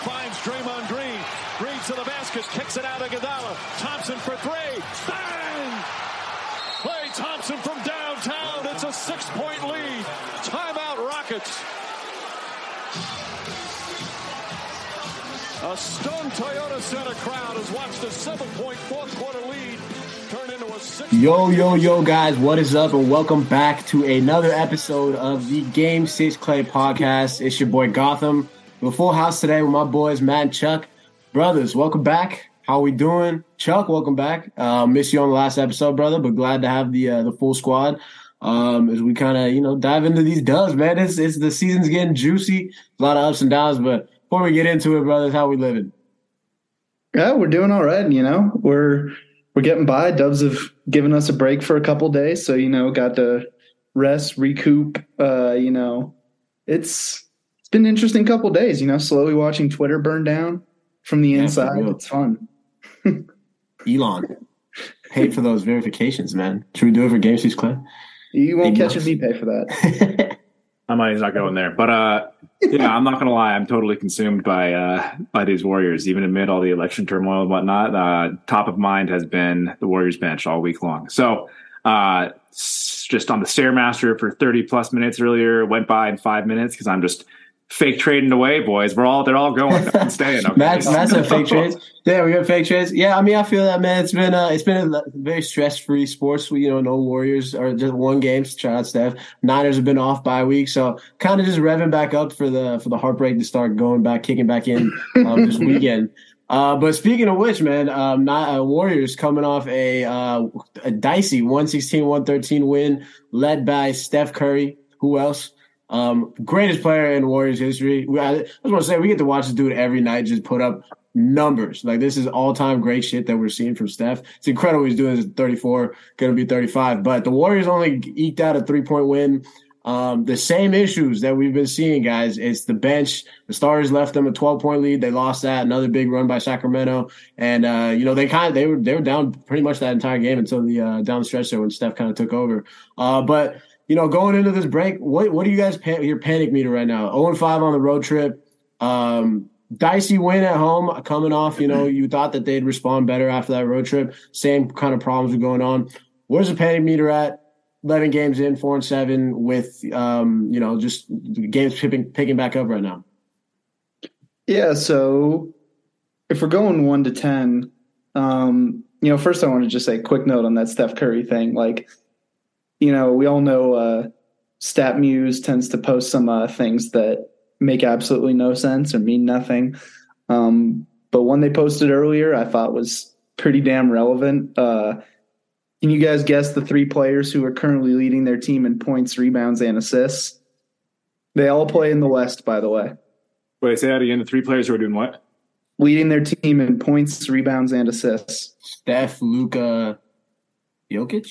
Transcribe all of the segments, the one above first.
finds Draymond Green. Green to the basket, kicks it out of Iguodala. Thompson for three. Bang! Klay Thompson from downtown. It's a six-point lead. Timeout Rockets. A stunned Toyota Center crowd has watched a seven-point fourth quarter lead turn into a six. Yo, yo, yo, guys, what is up? And welcome back to another episode of the Game 6 Klay podcast. It's your boy Gotham. We're full house today with my boys, Matt and Chuck. Brothers, welcome back. How we doing? Chuck, welcome back. Uh, miss you on the last episode, brother, but glad to have the uh, the full squad um, as we kind of, you know, dive into these dubs, man. It's, it's the season's getting juicy. A lot of ups and downs, but before we get into it, brothers, how we living? Yeah, we're doing all right. You know, we're we're getting by. Dubs have given us a break for a couple days, so you know, got to rest, recoup. Uh, you know, it's been an interesting couple days. You know, slowly watching Twitter burn down from the Yeah, inside. It's fun. Elon, paid for those verifications, man. Should we do it for Game 6 Klay? You won't Big catch bucks. me pay for that. My money's not going there. But uh yeah, I'm not gonna lie, I'm totally consumed by uh by these Warriors, even amid all the election turmoil and whatnot. Uh top of mind has been the Warriors bench all week long. So uh s- just on the Stairmaster for 30 plus minutes earlier, went by in five minutes because I'm just fake trading away, boys. We're all they're all going and staying. Okay? A fake trades. Yeah, we got fake trades. Yeah, I mean, I feel that man. It's been uh, it's been a very stress free sports. We, you know, no Warriors or just one game. Shout out Steph. Niners have been off by week, so kind of just revving back up for the for the heartbreak to start going back, kicking back in um, this weekend. Uh, but speaking of which, man, um, not, uh, Warriors coming off a uh, a dicey 116-113 win led by Steph Curry. Who else? Um, greatest player in Warriors history. We, I, just want to say we get to watch this dude every night just put up numbers. Like this is all time great shit that we're seeing from Steph. It's incredible he's doing this at 34, going to be 35. But the Warriors only eked out a three point win. Um, the same issues that we've been seeing, guys. It's the bench. The Stars left them a 12 point lead. They lost that. Another big run by Sacramento, and uh, you know they kind of they were they were down pretty much that entire game until the uh, down the stretch there when Steph kind of took over. Uh, but you know, going into this break, what what do you guys pan- your panic meter right now? 0 and 5 on the road trip. Um, dicey win at home coming off. You know, you thought that they'd respond better after that road trip. Same kind of problems are going on. Where's the panic meter at? 11 games in, four and seven, with um, you know, just games picking picking back up right now. Yeah, so if we're going one to ten, um, you know, first I want to just say quick note on that Steph Curry thing. Like, you know, we all know uh StatMuse tends to post some uh, things that make absolutely no sense or mean nothing. Um, but one they posted earlier I thought was pretty damn relevant. Uh can you guys guess the three players who are currently leading their team in points, rebounds, and assists? They all play in the West, by the way. Wait, say that again. The three players who are doing what? leading their team in points, rebounds, and assists. Steph, Luka, Jokic.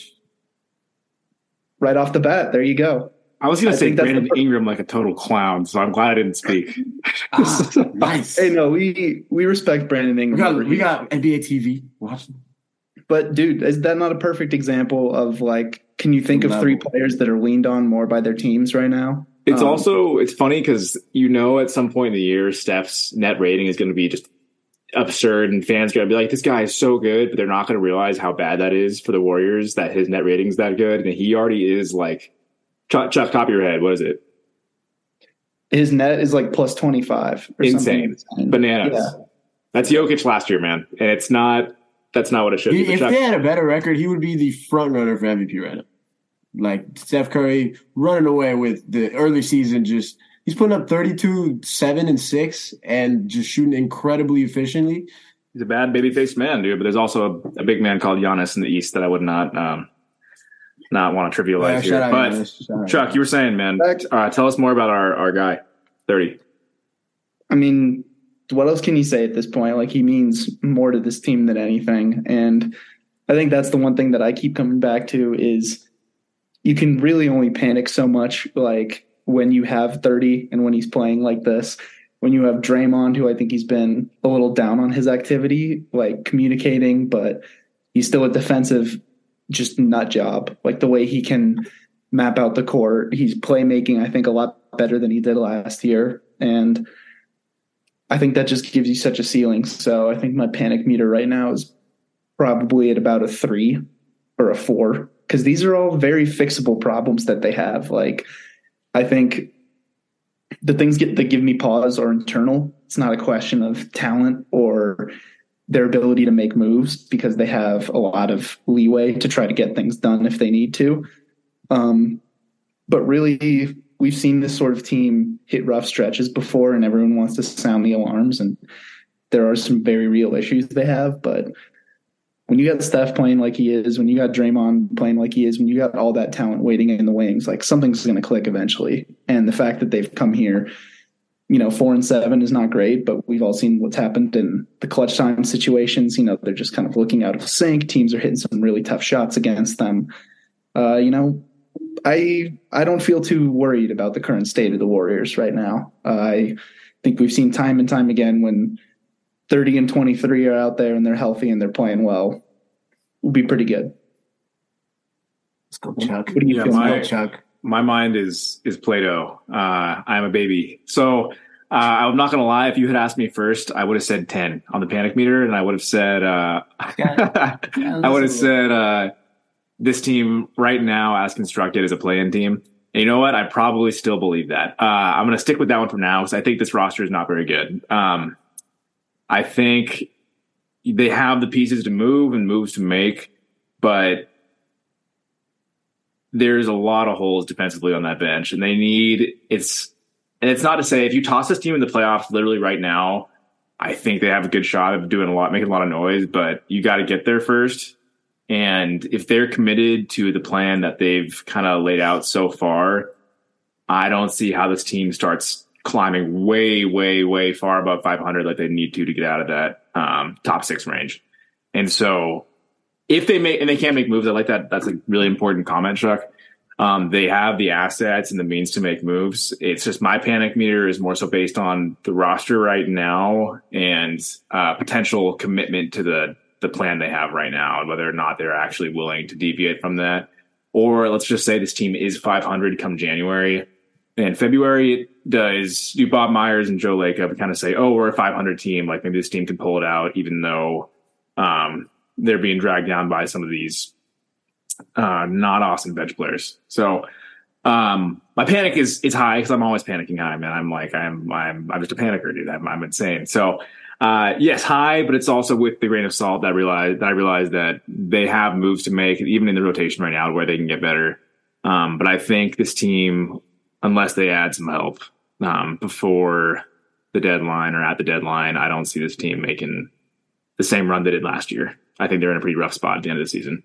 Right off the bat, there you go. I was gonna say Brandon the- Ingram like a total clown, so I'm glad I didn't speak. Ah, nice. Hey, no, we we respect Brandon we Ingram, got we got NBA TV. Watching. but dude, is that not a perfect example of like? Can you think of three players that are leaned on more by their teams right now? It's Um, also it's funny because you know at some point in the year Steph's net rating is going to be just absurd, and fans are going to be like, "This guy is so good," but they're not going to realize how bad that is for the Warriors that his net rating's that good, and he already is like. Chuck, Chuck, top of your head, what is it? his net is like plus twenty five. Insane. Bananas. Yeah. That's Jokic last year, man, and it's not. That's not what it should be. He, But if Chuck- they had a better record, he would be the front runner for MVP right now. Like Steph Curry running away with the early season, just he's putting up 32, 7, and 6, and just shooting incredibly efficiently. He's a bad baby faced man, dude. But there's also a, a big man called Giannis in the East that I would not um, not want to trivialize Yeah, here. shout out But Giannis. Out Chuck, you were saying, man, uh, tell us more about our our guy, thirty. I mean, what else can you say at this point? Like he means more to this team than anything. And I think that's the one thing that I keep coming back to is you can really only panic so much like when you have 30 and when he's playing like this. When you have Draymond, who I think he's been a little down on his activity, like communicating, but he's still a defensive just nut job. Like the way he can map out the court. He's playmaking, I think, a lot better than he did last year. And I think that just gives you such a ceiling. So I think my panic meter right now is probably at about a three or a four because these are all very fixable problems that they have. Like, I think the things get, that give me pause are internal. It's not a question of talent or their ability to make moves because they have a lot of leeway to try to get things done if they need to. Um, but really, we've seen this sort of team hit rough stretches before, and everyone wants to sound the alarms. And there are some very real issues they have. But when you got Steph playing like he is, when you got Draymond playing like he is, when you got all that talent waiting in the wings, like something's going to click eventually. And the fact that they've come here you know, four and seven is not great, but we've all seen what's happened in the clutch time situations. You know, they're just kind of looking out of sync. Teams are hitting some really tough shots against them. Uh, you know, I I don't feel too worried about the current state of the Warriors right now. Uh, I think we've seen time and time again when 30 and 23 are out there and they're healthy and they're playing well, will be pretty good. Let's go, Chuck. What do you Yeah, feel? my- Chuck. my mind is is Play-Doh. Uh, I'm a baby. So uh, I'm not gonna lie. If you had asked me first, I would have said 10 on the panic meter, and I would have said uh, I would have said uh, this team right now, as constructed, is a play-in team. And you know what? I probably still believe that. Uh, I'm gonna stick with that one for now because I think this roster is not very good. Um, I think they have the pieces to move and moves to make, but there's a lot of holes defensively on that bench, and they need it's. And it's not to say if you toss this team in the playoffs literally right now, I think they have a good shot of doing a lot, making a lot of noise. But you got to get there first. And if they're committed to the plan that they've kind of laid out so far, I don't see how this team starts climbing way, way, way far above 500 like they need to to get out of that um, top six range. And so if they make and they can't make moves, I like that. That's a really important comment, Chuck. Um, they have the assets and the means to make moves. It's just my panic meter is more so based on the roster right now and uh, potential commitment to the the plan they have right now, and whether or not they're actually willing to deviate from that. Or let's just say this team is 500 come January. And February does do Bob Myers and Joe Lacob kind of say, "Oh, we're a 500 team. Like maybe this team can pull it out, even though um, they're being dragged down by some of these uh, not awesome bench players. So um, my panic is is high because I'm always panicking high, man. I'm like I'm I'm I'm just a panicker, dude. I'm, I'm insane. So uh, yes, high, but it's also with the grain of salt that I realize that I realize that they have moves to make, even in the rotation right now, where they can get better. Um, but I think this team, unless they add some help um, before the deadline or at the deadline, I don't see this team making the same run they did last year. I think they're in a pretty rough spot at the end of the season.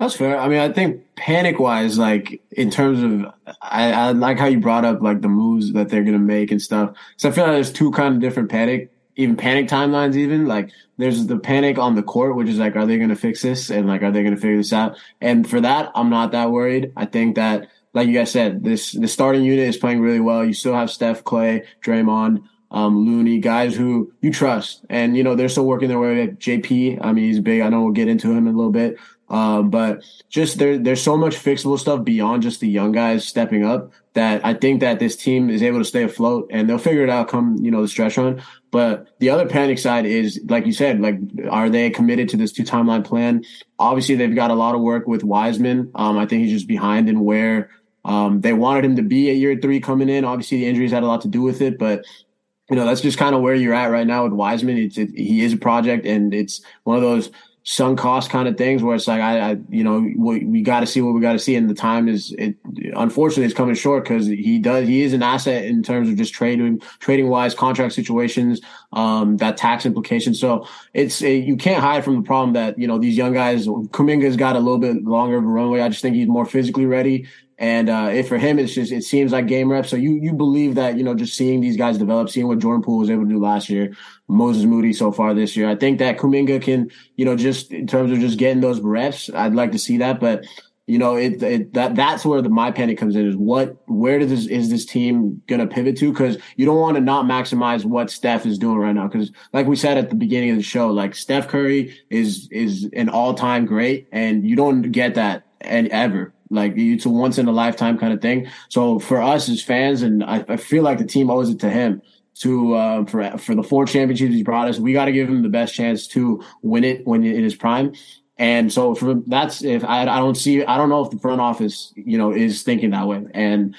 That's fair. I mean, I think panic wise, like in terms of, I, I like how you brought up like the moves that they're gonna make and stuff. So I feel like there's two kind of different panic, even panic timelines. Even like there's the panic on the court, which is like, are they gonna fix this and like, are they gonna figure this out? And for that, I'm not that worried. I think that, like you guys said, this the starting unit is playing really well. You still have Steph, Klay, Draymond um, Looney, guys who you trust. And, you know, they're still working their way at JP. I mean, he's big. I know we'll get into him in a little bit. Um, but just there, there's so much fixable stuff beyond just the young guys stepping up that I think that this team is able to stay afloat and they'll figure it out come, you know, the stretch run. But the other panic side is, like you said, like, are they committed to this two timeline plan? Obviously, they've got a lot of work with Wiseman. Um, I think he's just behind in where, um, they wanted him to be at year three coming in. Obviously, the injuries had a lot to do with it, but you know, that's just kind of where you're at right now with Wiseman. It's, it, he is a project and it's one of those sunk cost kind of things where it's like, I, I you know, we, we got to see what we got to see. And the time is, it, unfortunately, it's coming short because he does, he is an asset in terms of just trading, trading wise, contract situations, um, that tax implication. So it's, you can't hide from the problem that, you know, these young guys, Kuminga's got a little bit longer of a runway. I just think he's more physically ready. And uh, for him, it's just it seems like game reps. So you you believe that you know just seeing these guys develop, seeing what Jordan Poole was able to do last year, Moses Moody so far this year. I think that Kuminga can you know just in terms of just getting those reps, I'd like to see that. But you know it, it that that's where the my panic comes in is what where does this is this team gonna pivot to? Because you don't want to not maximize what Steph is doing right now. Because like we said at the beginning of the show, like Steph Curry is is an all time great, and you don't get that and ever. Like it's a once in a lifetime kind of thing. So for us as fans, and I, I feel like the team owes it to him to uh, for for the four championships he brought us. We got to give him the best chance to win it when in his prime. And so for that's if I, I don't see I don't know if the front office you know is thinking that way. And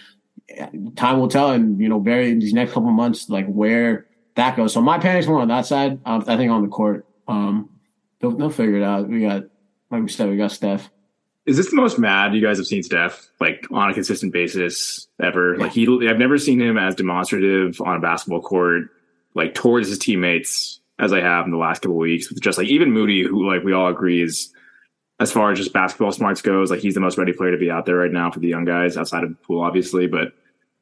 time will tell. And you know, very these next couple months, like where that goes. So my panic's more on that side. Um, I think on the court, um, they'll, they'll figure it out. We got like we said, we got Steph. Is this the most mad you guys have seen Steph like on a consistent basis ever? Yeah. Like he, I've never seen him as demonstrative on a basketball court, like towards his teammates as I have in the last couple weeks. With just like even Moody, who like we all agree is as far as just basketball smarts goes, like he's the most ready player to be out there right now for the young guys outside of the Poole, obviously. But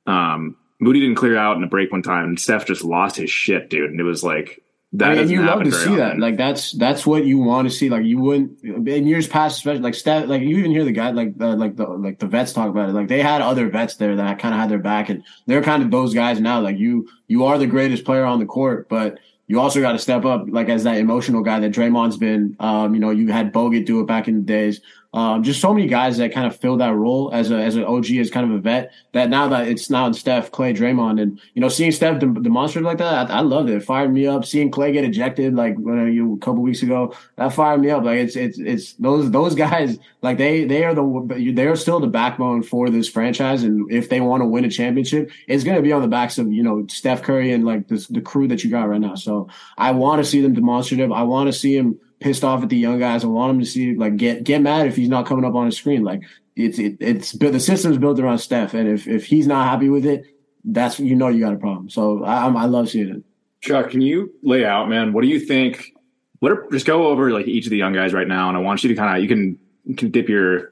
um, Moody didn't clear out in a break one time, and Steph just lost his shit, dude. And it was like that. and you love to see often. that. Like that's that's what you want to see. Like you wouldn't in years past, especially like Steph. Like you even hear the guy like the like the like the vets talk about it. Like they had other vets there that kind of had their back, and they're kind of those guys now. Like you you are the greatest player on the court, but you also got to step up, like as that emotional guy that Draymond's been. Um, you know, you had Bogut do it back in the days. Um, just so many guys that kind of fill that role as a as an OG as kind of a vet. That now that it's now Steph, Klay, Draymond, and you know seeing Steph de- demonstrate like that, I, I loved it. it. Fired me up. Seeing Klay get ejected like when you a couple weeks ago, that fired me up. Like it's it's it's those those guys like they they are the they're still the backbone for this franchise, and if they want to win a championship, it's going to be on the backs of you know Steph Curry and like this, the crew that you got right now. So I want to see them demonstrative. I want to see him pissed off at the young guys. and want him to see like get get mad if he's not coming up on his screen. Like it's it, it's the system's built around Steph, and if if he's not happy with it, that's you know you got a problem. So I I love seeing it. Chuck, can you lay out, man? What do you think? What are, just go over like each of the young guys right now, and I want you to kind of you can you can dip your.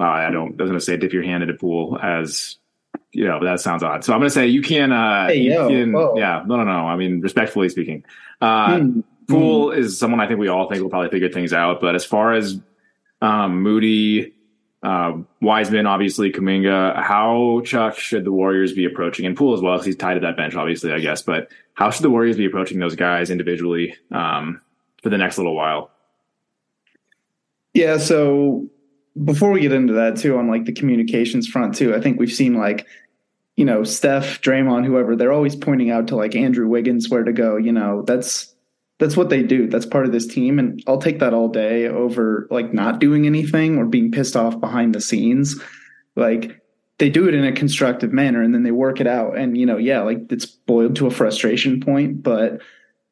Uh, I don't. I was going to say dip your hand in a pool as you know but that sounds odd. So I'm going to say you can. Uh, hey, yo, you can, yeah, no, no, no. I mean, respectfully speaking, uh, hmm. Poole mm. is someone I think we all think will probably figure things out. But as far as um, Moody, uh, Wiseman, obviously Kuminga, how Chuck should the Warriors be approaching and Poole as well because he's tied to that bench, obviously, I guess. But how should the Warriors be approaching those guys individually um, for the next little while? Yeah, so before we get into that too, on like the communications front too, I think we've seen like you know Steph, Draymond, whoever, they're always pointing out to like Andrew Wiggins where to go. You know, that's that's what they do. That's part of this team. And I'll take that all day over like not doing anything or being pissed off behind the scenes. Like they do it in a constructive manner and then they work it out. And, you know, yeah, like it's boiled to a frustration point, but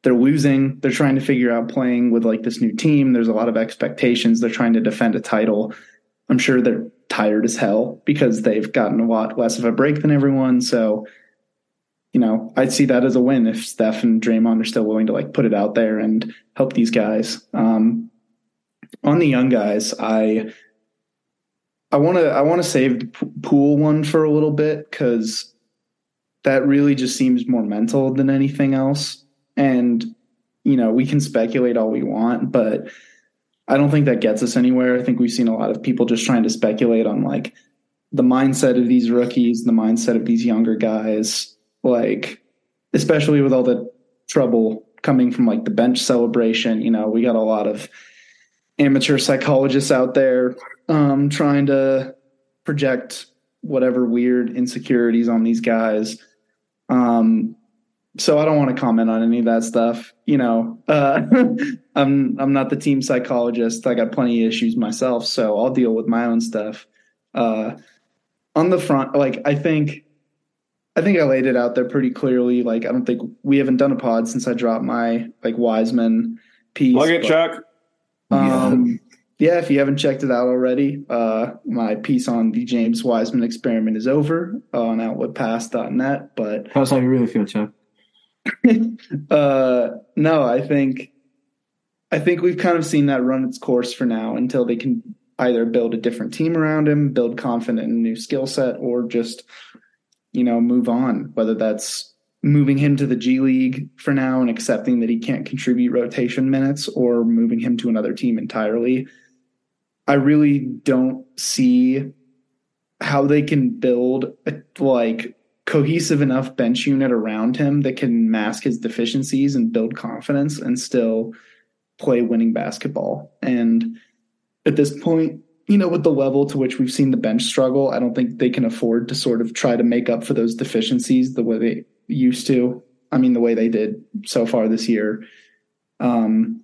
they're losing. They're trying to figure out playing with like this new team. There's a lot of expectations. They're trying to defend a title. I'm sure they're tired as hell because they've gotten a lot less of a break than everyone. So, you know, I'd see that as a win if Steph and Draymond are still willing to like put it out there and help these guys. Um, on the young guys, I I want to I want to save the Poole one for a little bit because that really just seems more mental than anything else. And you know, we can speculate all we want, but I don't think that gets us anywhere. I think we've seen a lot of people just trying to speculate on like the mindset of these rookies, the mindset of these younger guys, like especially with all the trouble coming from like the bench celebration you know we got a lot of amateur psychologists out there um, trying to project whatever weird insecurities on these guys. Um, so i don't want to comment on any of that stuff you know uh, i'm i'm not the team psychologist i got plenty of issues myself so i'll deal with my own stuff. Uh, on the front like i think I think I laid it out there pretty clearly. Like, I don't think we haven't done a pod since I dropped my like Wiseman piece. Plug it, but, Chuck. Um, yeah, if you haven't checked it out already, uh, my piece on the James Wiseman experiment is over on outwardpass.net. But that's how you really feel, Chuck. uh, no, I think I think we've kind of seen that run its course for now until they can either build a different team around him, build confident in a new skill set, or just you know, move on, whether that's moving him to the G League for now and accepting that he can't contribute rotation minutes or moving him to another team entirely. I really don't see how they can build a like cohesive enough bench unit around him that can mask his deficiencies and build confidence and still play winning basketball. And at this point, you know, with the level to which we've seen the bench struggle, I don't think they can afford to sort of try to make up for those deficiencies the way they used to. I mean, the way they did so far this year. Um,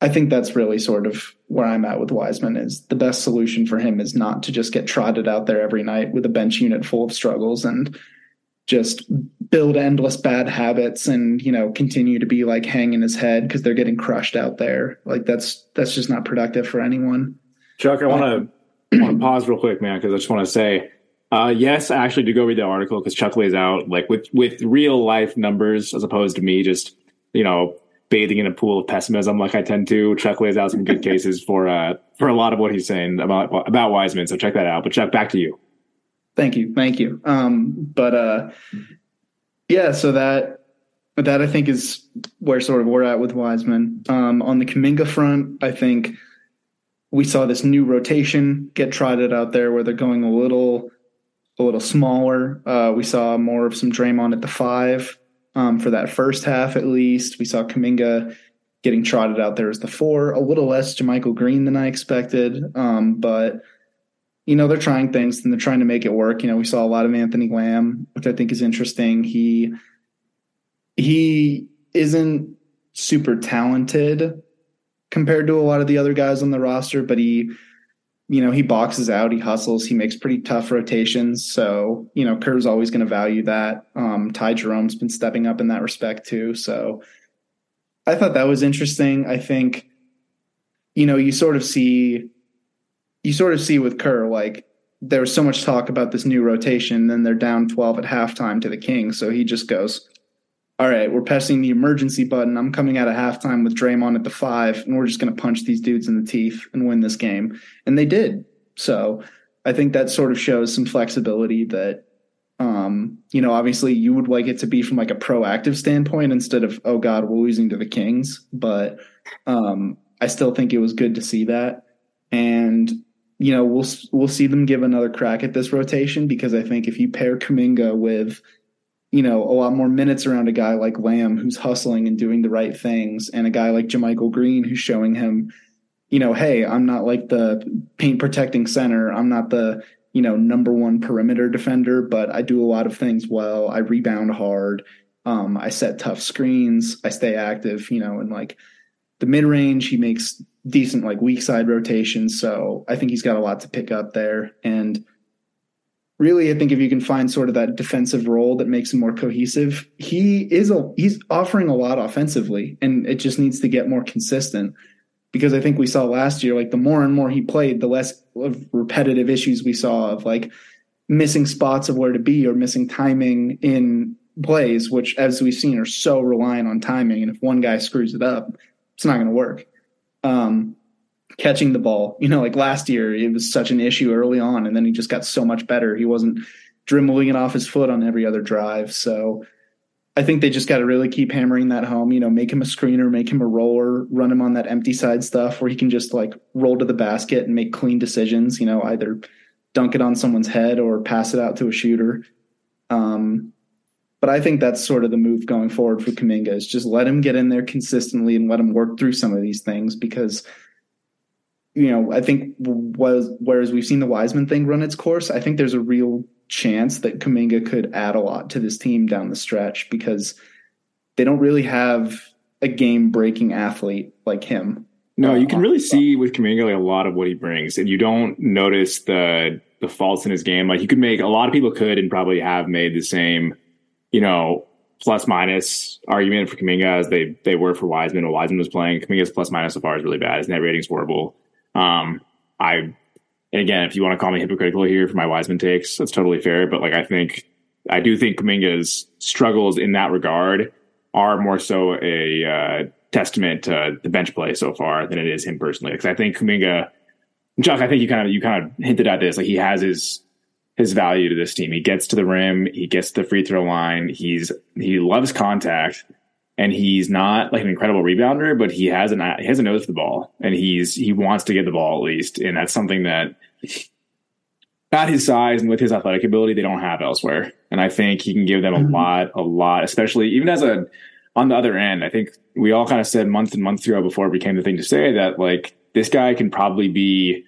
I think that's really sort of where I'm at with Wiseman is the best solution for him is not to just get trotted out there every night with a bench unit full of struggles and just build endless bad habits and you know continue to be like hanging his head because they're getting crushed out there like that's that's just not productive for anyone chuck i want to want to pause real quick man because i just want to say uh, yes i actually do go read the article because chuck lays out like with with real life numbers as opposed to me just you know bathing in a pool of pessimism like i tend to chuck lays out some good cases for uh for a lot of what he's saying about about wiseman so check that out but chuck back to you Thank you, thank you. Um, but uh, yeah, so that that I think is where sort of we're at with Wiseman. Um, on the Kuminga front, I think we saw this new rotation get trotted out there where they're going a little a little smaller. Uh, we saw more of some Draymond at the five um, for that first half at least. We saw Kuminga getting trotted out there as the four, a little less JaMychal Green than I expected, um, but you know, they're trying things and they're trying to make it work. You know, we saw a lot of Anthony Lamb, which I think is interesting. He he isn't super talented compared to a lot of the other guys on the roster, but he you know, he boxes out, he hustles, he makes pretty tough rotations. So, you know, Kerr's always going to value that. Um, Ty Jerome's been stepping up in that respect too. So I thought that was interesting. I think, you know, you sort of see you sort of see with Kerr, like there was so much talk about this new rotation, then they're down 12 at halftime to the Kings. So he just goes, All right, we're pressing the emergency button. I'm coming out of halftime with Draymond at the five, and we're just going to punch these dudes in the teeth and win this game. And they did. So I think that sort of shows some flexibility that, um, you know, obviously you would like it to be from like a proactive standpoint instead of, oh God, we're losing to the Kings. But um, I still think it was good to see that. And you know, we'll we'll see them give another crack at this rotation because I think if you pair Kuminga with, you know, a lot more minutes around a guy like Lamb who's hustling and doing the right things, and a guy like JaMychal Green who's showing him, you know, hey, I'm not like the paint protecting center. I'm not the you know number one perimeter defender, but I do a lot of things well. I rebound hard. Um, I set tough screens. I stay active. You know, and like the mid range, he makes decent like weak side rotations. So I think he's got a lot to pick up there. And really, I think if you can find sort of that defensive role that makes him more cohesive, he is a he's offering a lot offensively, and it just needs to get more consistent. Because I think we saw last year, like the more and more he played, the less of repetitive issues we saw of like missing spots of where to be or missing timing in plays, which as we've seen are so reliant on timing. And if one guy screws it up, it's not going to work um, catching the ball. You know, like last year, it was such an issue early on, and then he just got so much better. He wasn't dribbling it off his foot on every other drive. So I think they just got to really keep hammering that home. You know, make him a screener, make him a roller, run him on that empty side stuff where he can just like roll to the basket and make clean decisions. You know, either dunk it on someone's head or pass it out to a shooter. Um, but I think that's sort of the move going forward for Kuminga is just let him get in there consistently and let him work through some of these things because you know, I think was whereas we've seen the Wiseman thing run its course, I think there's a real chance that Kuminga could add a lot to this team down the stretch because they don't really have a game breaking athlete like him. No, you can uh, really see with Kuminga like a lot of what he brings, and you don't notice the the faults in his game. Like you could make a lot of people could and probably have made the same you know, plus minus argument for Kuminga as they they were for Wiseman when Wiseman was playing. Kuminga's plus minus so far is really bad. His net rating's horrible. Um, I and again, if you want to call me hypocritical here for my Wiseman takes, that's totally fair. But like I think I do think Kuminga's struggles in that regard are more so a uh, testament to the bench play so far than it is him personally. Because I think Kuminga, Chuck, I think you kind of you kind of hinted at this. Like he has his his value to this team. He gets to the rim, he gets to the free throw line. He's he loves contact, and he's not like an incredible rebounder, but he has an he has a nose for the ball, and he's he wants to get the ball at least, and that's something that at his size and with his athletic ability they don't have elsewhere. And I think he can give them a mm-hmm. lot, a lot, especially even as a on the other end. I think we all kind of said months and months ago before it became the thing to say that like this guy can probably be,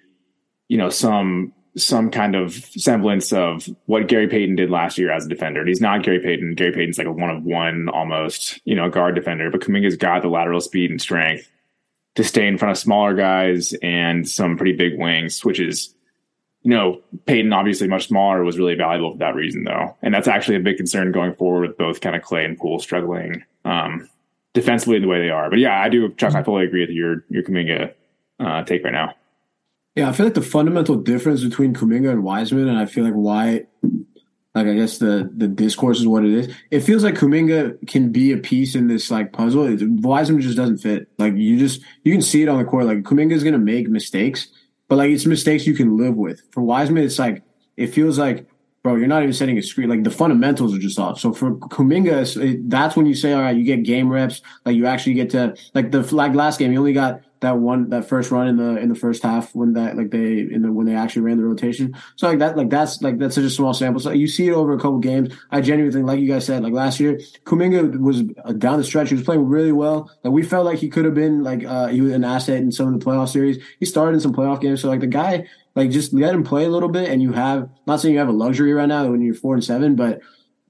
you know, some some kind of semblance of what Gary Payton did last year as a defender. He's not Gary Payton. Gary Payton's like a one of one almost, you know, guard defender, but Kuminga's got the lateral speed and strength to stay in front of smaller guys and some pretty big wings, which is, you know, Payton obviously much smaller was really valuable for that reason though. And that's actually a big concern going forward with both kind of Klay and Poole struggling um, defensively the way they are. But yeah, I do, Chuck, I fully agree with your, your Kuminga uh, take right now. Yeah, I feel like the fundamental difference between Kuminga and Wiseman, and I feel like why, like I guess the the discourse is what it is. It feels like Kuminga can be a piece in this like puzzle. It, Wiseman just doesn't fit. Like you just you can see it on the court. Like Kuminga is gonna make mistakes, but like it's mistakes you can live with. For Wiseman, it's like it feels like bro, you're not even setting a screen. Like the fundamentals are just off. So for Kuminga, that's when you say, all right, you get game reps. Like you actually get to like the like last game, you only got that one that first run in the in the first half when that like they in the when they actually ran the rotation. So like that like that's like that's such a small sample. So you see it over a couple games. I genuinely think, like you guys said, like last year, Kuminga was uh, down the stretch. He was playing really well. Like we felt like he could have been like uh he was an asset in some of the playoff series. He started in some playoff games. So like the guy like just let him play a little bit, and you have not saying you have a luxury right now when you're four and seven, but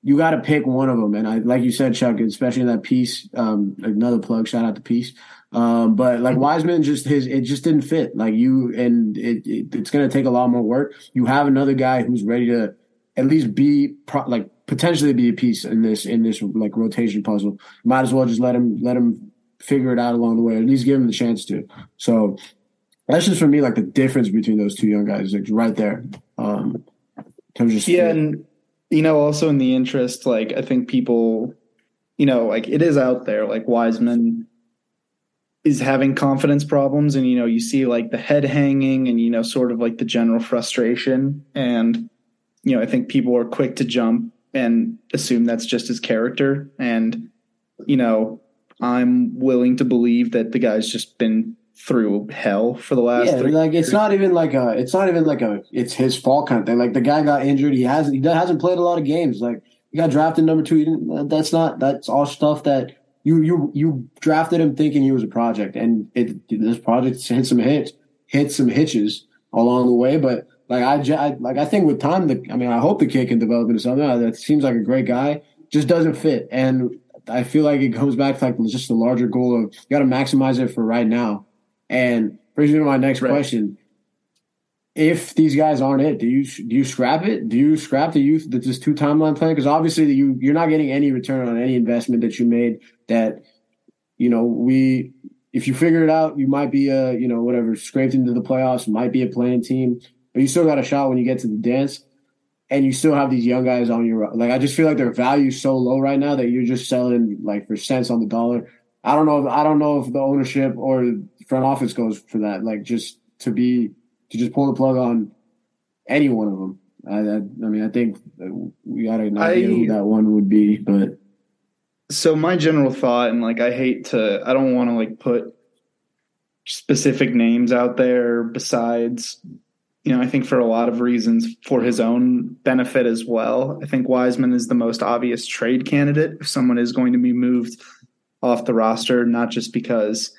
you got to pick one of them. And I, like you said, Chuck, especially that piece, um, another plug, shout out to Peace. Um, but like Wiseman, just his, it just didn't fit. Like you, and it, it it's going to take a lot more work. You have another guy who's ready to at least be pro, like potentially be a piece in this in this like rotation puzzle. Might as well just let him let him figure it out along the way, at least give him the chance to. So that's just for me like the difference between those two young guys, is like right there. Um, just yeah, and you know, also in the interest, like I think people, you know, like it is out there, like Wiseman is having confidence problems and you know you see like the head hanging and you know sort of like the general frustration. And you know i think people are quick to jump and assume that's just his character. And you know i'm willing to believe that the guy's just been through hell for the last yeah, three, like it's three. not even like a it's not even like a it's his fault kind of thing. Like the guy got injured. He hasn't he hasn't played a lot of games. Like he got drafted number two. That's not that's all stuff that you you you drafted him thinking he was a project, and it this project hit some hits, hit some hitches along the way. But like I, I like I think with time, the I mean I hope the kid can develop into something uh, that seems like a great guy. Just doesn't fit, and I feel like it comes back to like just the larger goal of you got to maximize it for right now. And brings me to my next right. question: if these guys aren't it, do you do you scrap it? Do you scrap the youth that this two timeline plan? Because obviously you you're not getting any return on any investment that you made. That you know we if you figure it out, you might be a you know whatever scraped into the playoffs, might be a play-in team, but you still got a shot when you get to the dance, and you still have these young guys on your like. I just feel like their value so low right now that you're just selling like for cents on the dollar. I don't know. If, I don't know if the ownership or front office goes for that. Like just to be to just pull the plug on any one of them. I, I, I mean, I think we got an idea I, who that one would be, but so my general thought, and like, I hate to, I don't want to like put specific names out there besides, you know, I think for a lot of reasons for his own benefit as well. I think Wiseman is the most obvious trade candidate if someone is going to be moved off the roster, not just because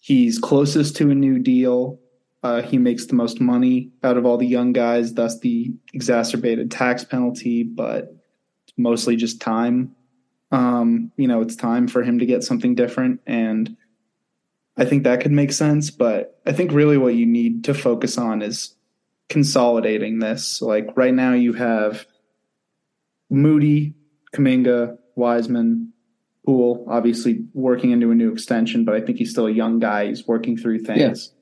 he's closest to a new deal uh, he makes the most money out of all the young guys, thus the exacerbated tax penalty, but mostly just time. Um, you know, it's time for him to get something different. And I think that could make sense. But I think really what you need to focus on is consolidating this. Like right now, you have Moody, Kuminga, Wiseman, Poole, obviously working into a new extension, but I think he's still a young guy. He's working through things.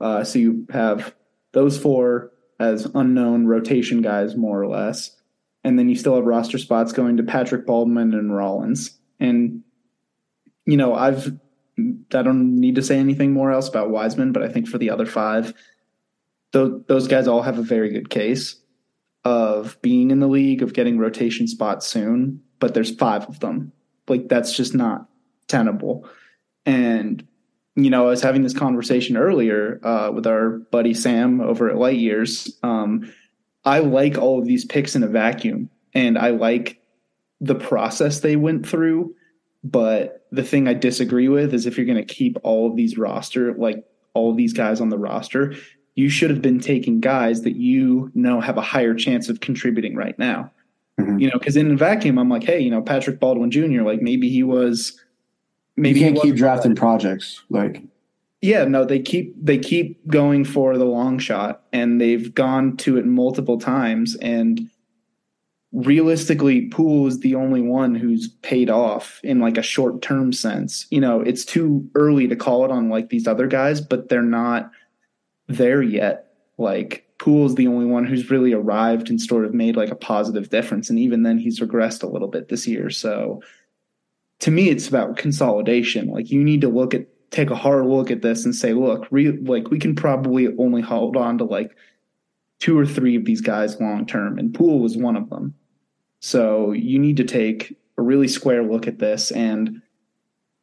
Uh, so you have those four as unknown rotation guys, more or less. And then you still have roster spots going to Patrick Baldwin and Rollins. And, you know, I've, I don't need to say anything more else about Wiseman, but I think for the other five, those, those guys all have a very good case of being in the league, of getting rotation spots soon, but there's five of them. Like, that's just not tenable. And you know, I was having this conversation earlier uh, with our buddy Sam over at Light Years. Um, I like all of these picks in a vacuum, and I like the process they went through. But the thing I disagree with is if you're going to keep all of these roster, like all of these guys on the roster, you should have been taking guys that you know have a higher chance of contributing right now. Mm-hmm. You know, because in a vacuum, I'm like, hey, you know, Patrick Baldwin Jr. Like maybe he was. Maybe you can't keep drafting projects like. Yeah, no, they keep they keep going for the long shot, and they've gone to it multiple times, and realistically, Poole is the only one who's paid off in like a short term sense. You know, it's too early to call it on like these other guys, but they're not there yet. Like Poole is the only one who's really arrived and sort of made like a positive difference. And even then he's regressed a little bit this year. So to me, it's about consolidation. Like you need to look at take a hard look at this and say, look, re- like we can probably only hold on to like two or three of these guys long term, and Poole was one of them. So you need to take a really square look at this. And,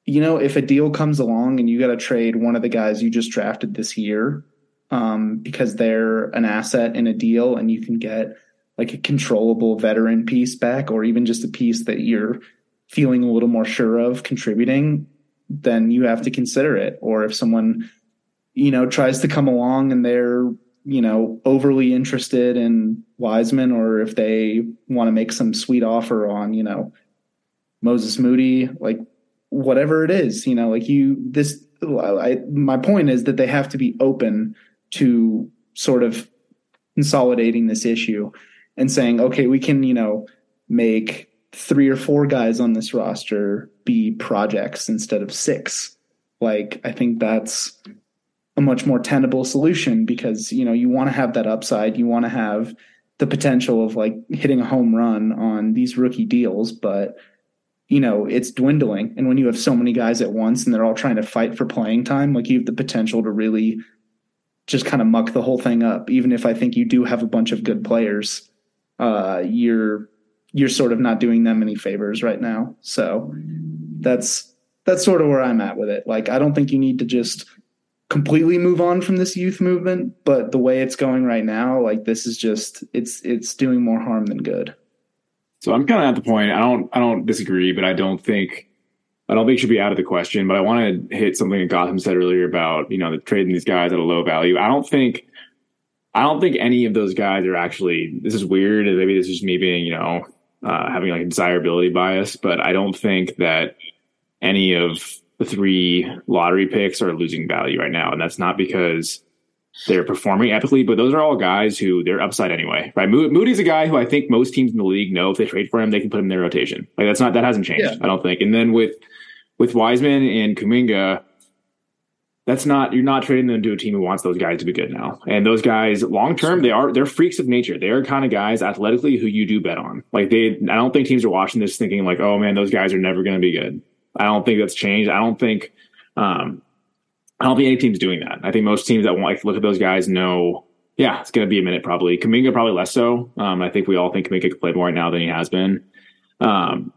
you know, if a deal comes along and you got to trade one of the guys you just drafted this year um, because they're an asset in a deal and you can get like a controllable veteran piece back or even just a piece that you're feeling a little more sure of contributing, then you have to consider it. Or if someone, you know, tries to come along and they're you know, overly interested in Wiseman or if they want to make some sweet offer on, you know, Moses Moody, like whatever it is, you know, like you, this, I, my point is that they have to be open to sort of consolidating this issue and saying, okay, we can, you know, make three or four guys on this roster be projects instead of six. Like, I think that's a much more tenable solution because you know you want to have that upside. You want to have the potential of like hitting a home run on these rookie deals but you know it's dwindling. And when you have so many guys at once and they're all trying to fight for playing time like you have the potential to really just kind of muck the whole thing up. Even if i think you do have a bunch of good players uh you're you're sort of not doing them any favors right now so that's that's sort of where i'm at with it like i don't think you need to just completely move on from this youth movement, but the way it's going right now, like this is just it's it's doing more harm than good. So I'm kind of at the point. I don't I don't disagree, but I don't think I don't think should be out of the question. But I want to hit something that Gotham said earlier about you know the trading these guys at a low value. I don't think I don't think any of those guys are actually. This is weird, maybe this is me being you know uh, having like a desirability bias, but I don't think that any of the three lottery picks are losing value right now, and that's not because they're performing epically, but those are all guys who they're upside anyway, right? Moody's a guy who I think most teams in the league know if they trade for him, they can put him in their rotation. Like that's not that hasn't changed, yeah. I don't think. And then with with Wiseman and Kuminga, that's not you're not trading them to a team who wants those guys to be good now. And those guys, long term, they are they're freaks of nature. They are kind of guys athletically who you do bet on. Like they, I don't think teams are watching this thinking like, oh man, those guys are never going to be good. I don't think that's changed. I don't think um, I don't think any team's doing that. I think most teams that want like look at those guys know, yeah, it's going to be a minute probably. Kuminga probably less so. Um, I think we all think Kuminga could play more right now than he has been. Um,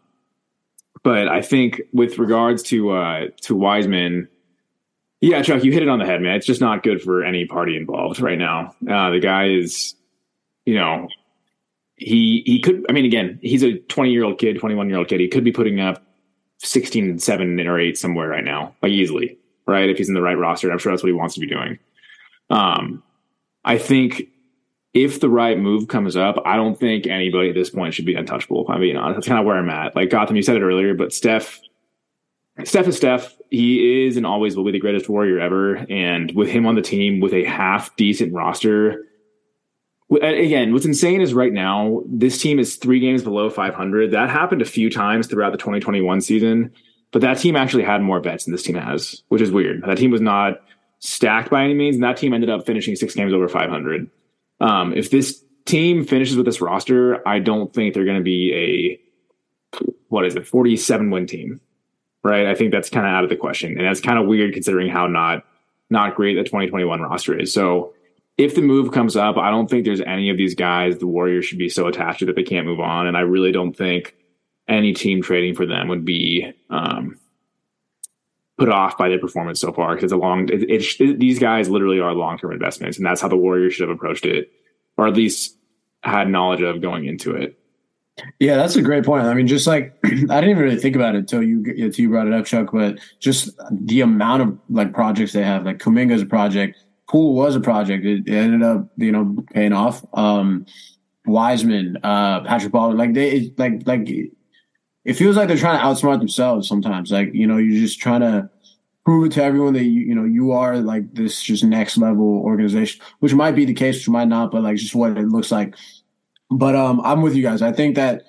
but I think with regards to uh, to Wiseman, yeah, Chuck, you hit it on the head, man. It's just not good for any party involved right now. Uh, the guy is, you know, he he could. I mean, again, he's a 20 year old kid, 21 year old kid. He could be putting up 16 7 or 8 somewhere right now, like easily, right? If he's in the right roster, I'm sure that's what he wants to be doing. Um, I think if the right move comes up, I don't think anybody at this point should be untouchable. If I'm being honest, that's kind of where I'm at. Like Gotham, you said it earlier, but Steph, Steph is Steph. He is and always will be the greatest warrior ever. And with him on the team, with a half decent roster, again, what's insane is right now this team is three games below 500. That happened a few times throughout the 2021 season, but that team actually had more bets than this team has, which is weird. That team was not stacked by any means, and that team ended up finishing six games over 500. Um, if this team finishes with this roster, I don't think they're going to be a what is it, 47 win team, right? I think that's kind of out of the question, and that's kind of weird considering how not not great the 2021 roster is. So if the move comes up, I don't think there's any of these guys the Warriors should be so attached to that they can't move on. And I really don't think any team trading for them would be um, put off by their performance so far because a long it, it, it, these guys literally are long term investments, and that's how the Warriors should have approached it, or at least had knowledge of going into it. Yeah, that's a great point. I mean, just like I didn't even really think about it until you until you brought it up, Chuck. But just the amount of like projects they have, like Kuminga's project, Poole was a project. It, it ended up, you know, paying off. Um, Wiseman, uh, Patrick Baldwin, like they, like, like it feels like they're trying to outsmart themselves sometimes. Like, you know, you're just trying to prove it to everyone that you, you know, you are like this just next level organization, which might be the case, which might not, but like just what it looks like. But um, I'm with you guys. I think that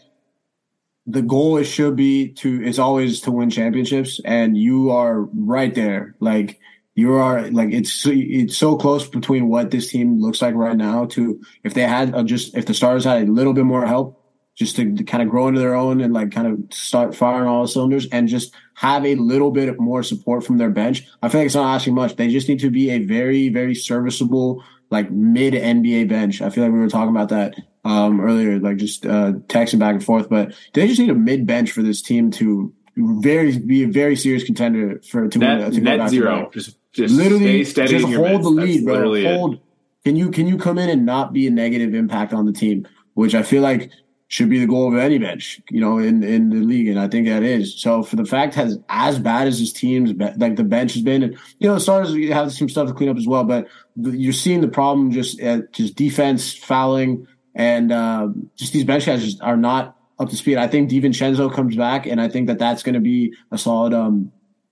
the goal is should be to it's always to win championships, and you are right there. Like you are like it's it's so close between what this team looks like right now to if they had a, just if the stars had a little bit more help just to, to, kind of grow into their own and like kind of start firing all the cylinders and just have a little bit more support from their bench. I feel like it's not asking much. They just need to be a very, very serviceable, like mid NBA bench. I feel like we were talking about that um, earlier, like just uh, texting back and forth, but do they just need a mid bench for this team to very be a very serious contender for to net, win. To net zero. Just, just literally stay steady just hold the lead, bro. Hold. It. Can you can you come in and not be a negative impact on the team? Which I feel like should be the goal of any bench, you know, in, in the league. And I think that is. So for the fact has as bad as his team's, like the bench has been, and, you know, stars have some stuff to clean up as well, but you're seeing the problem just at just defense, fouling, and uh, just these bench guys just are not up to speed. I think DiVincenzo comes back, and I think that that's going to be a solid um,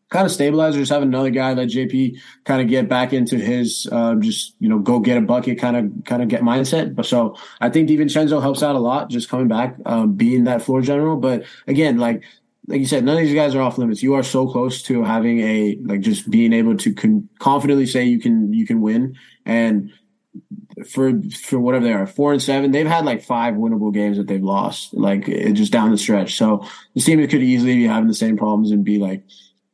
kind of stabilizer. Just have another guy let JP kind of get back into his uh, just you know go get a bucket kind of kind of get mindset. But so I think DiVincenzo helps out a lot just coming back, um, being that floor general. But again, like like you said, none of these guys are off limits. You are so close to having a like just being able to con- confidently say you can you can win and. For for whatever they are, four and seven, they've had like five winnable games that they've lost, like just down the stretch. So the team could easily be having the same problems and be like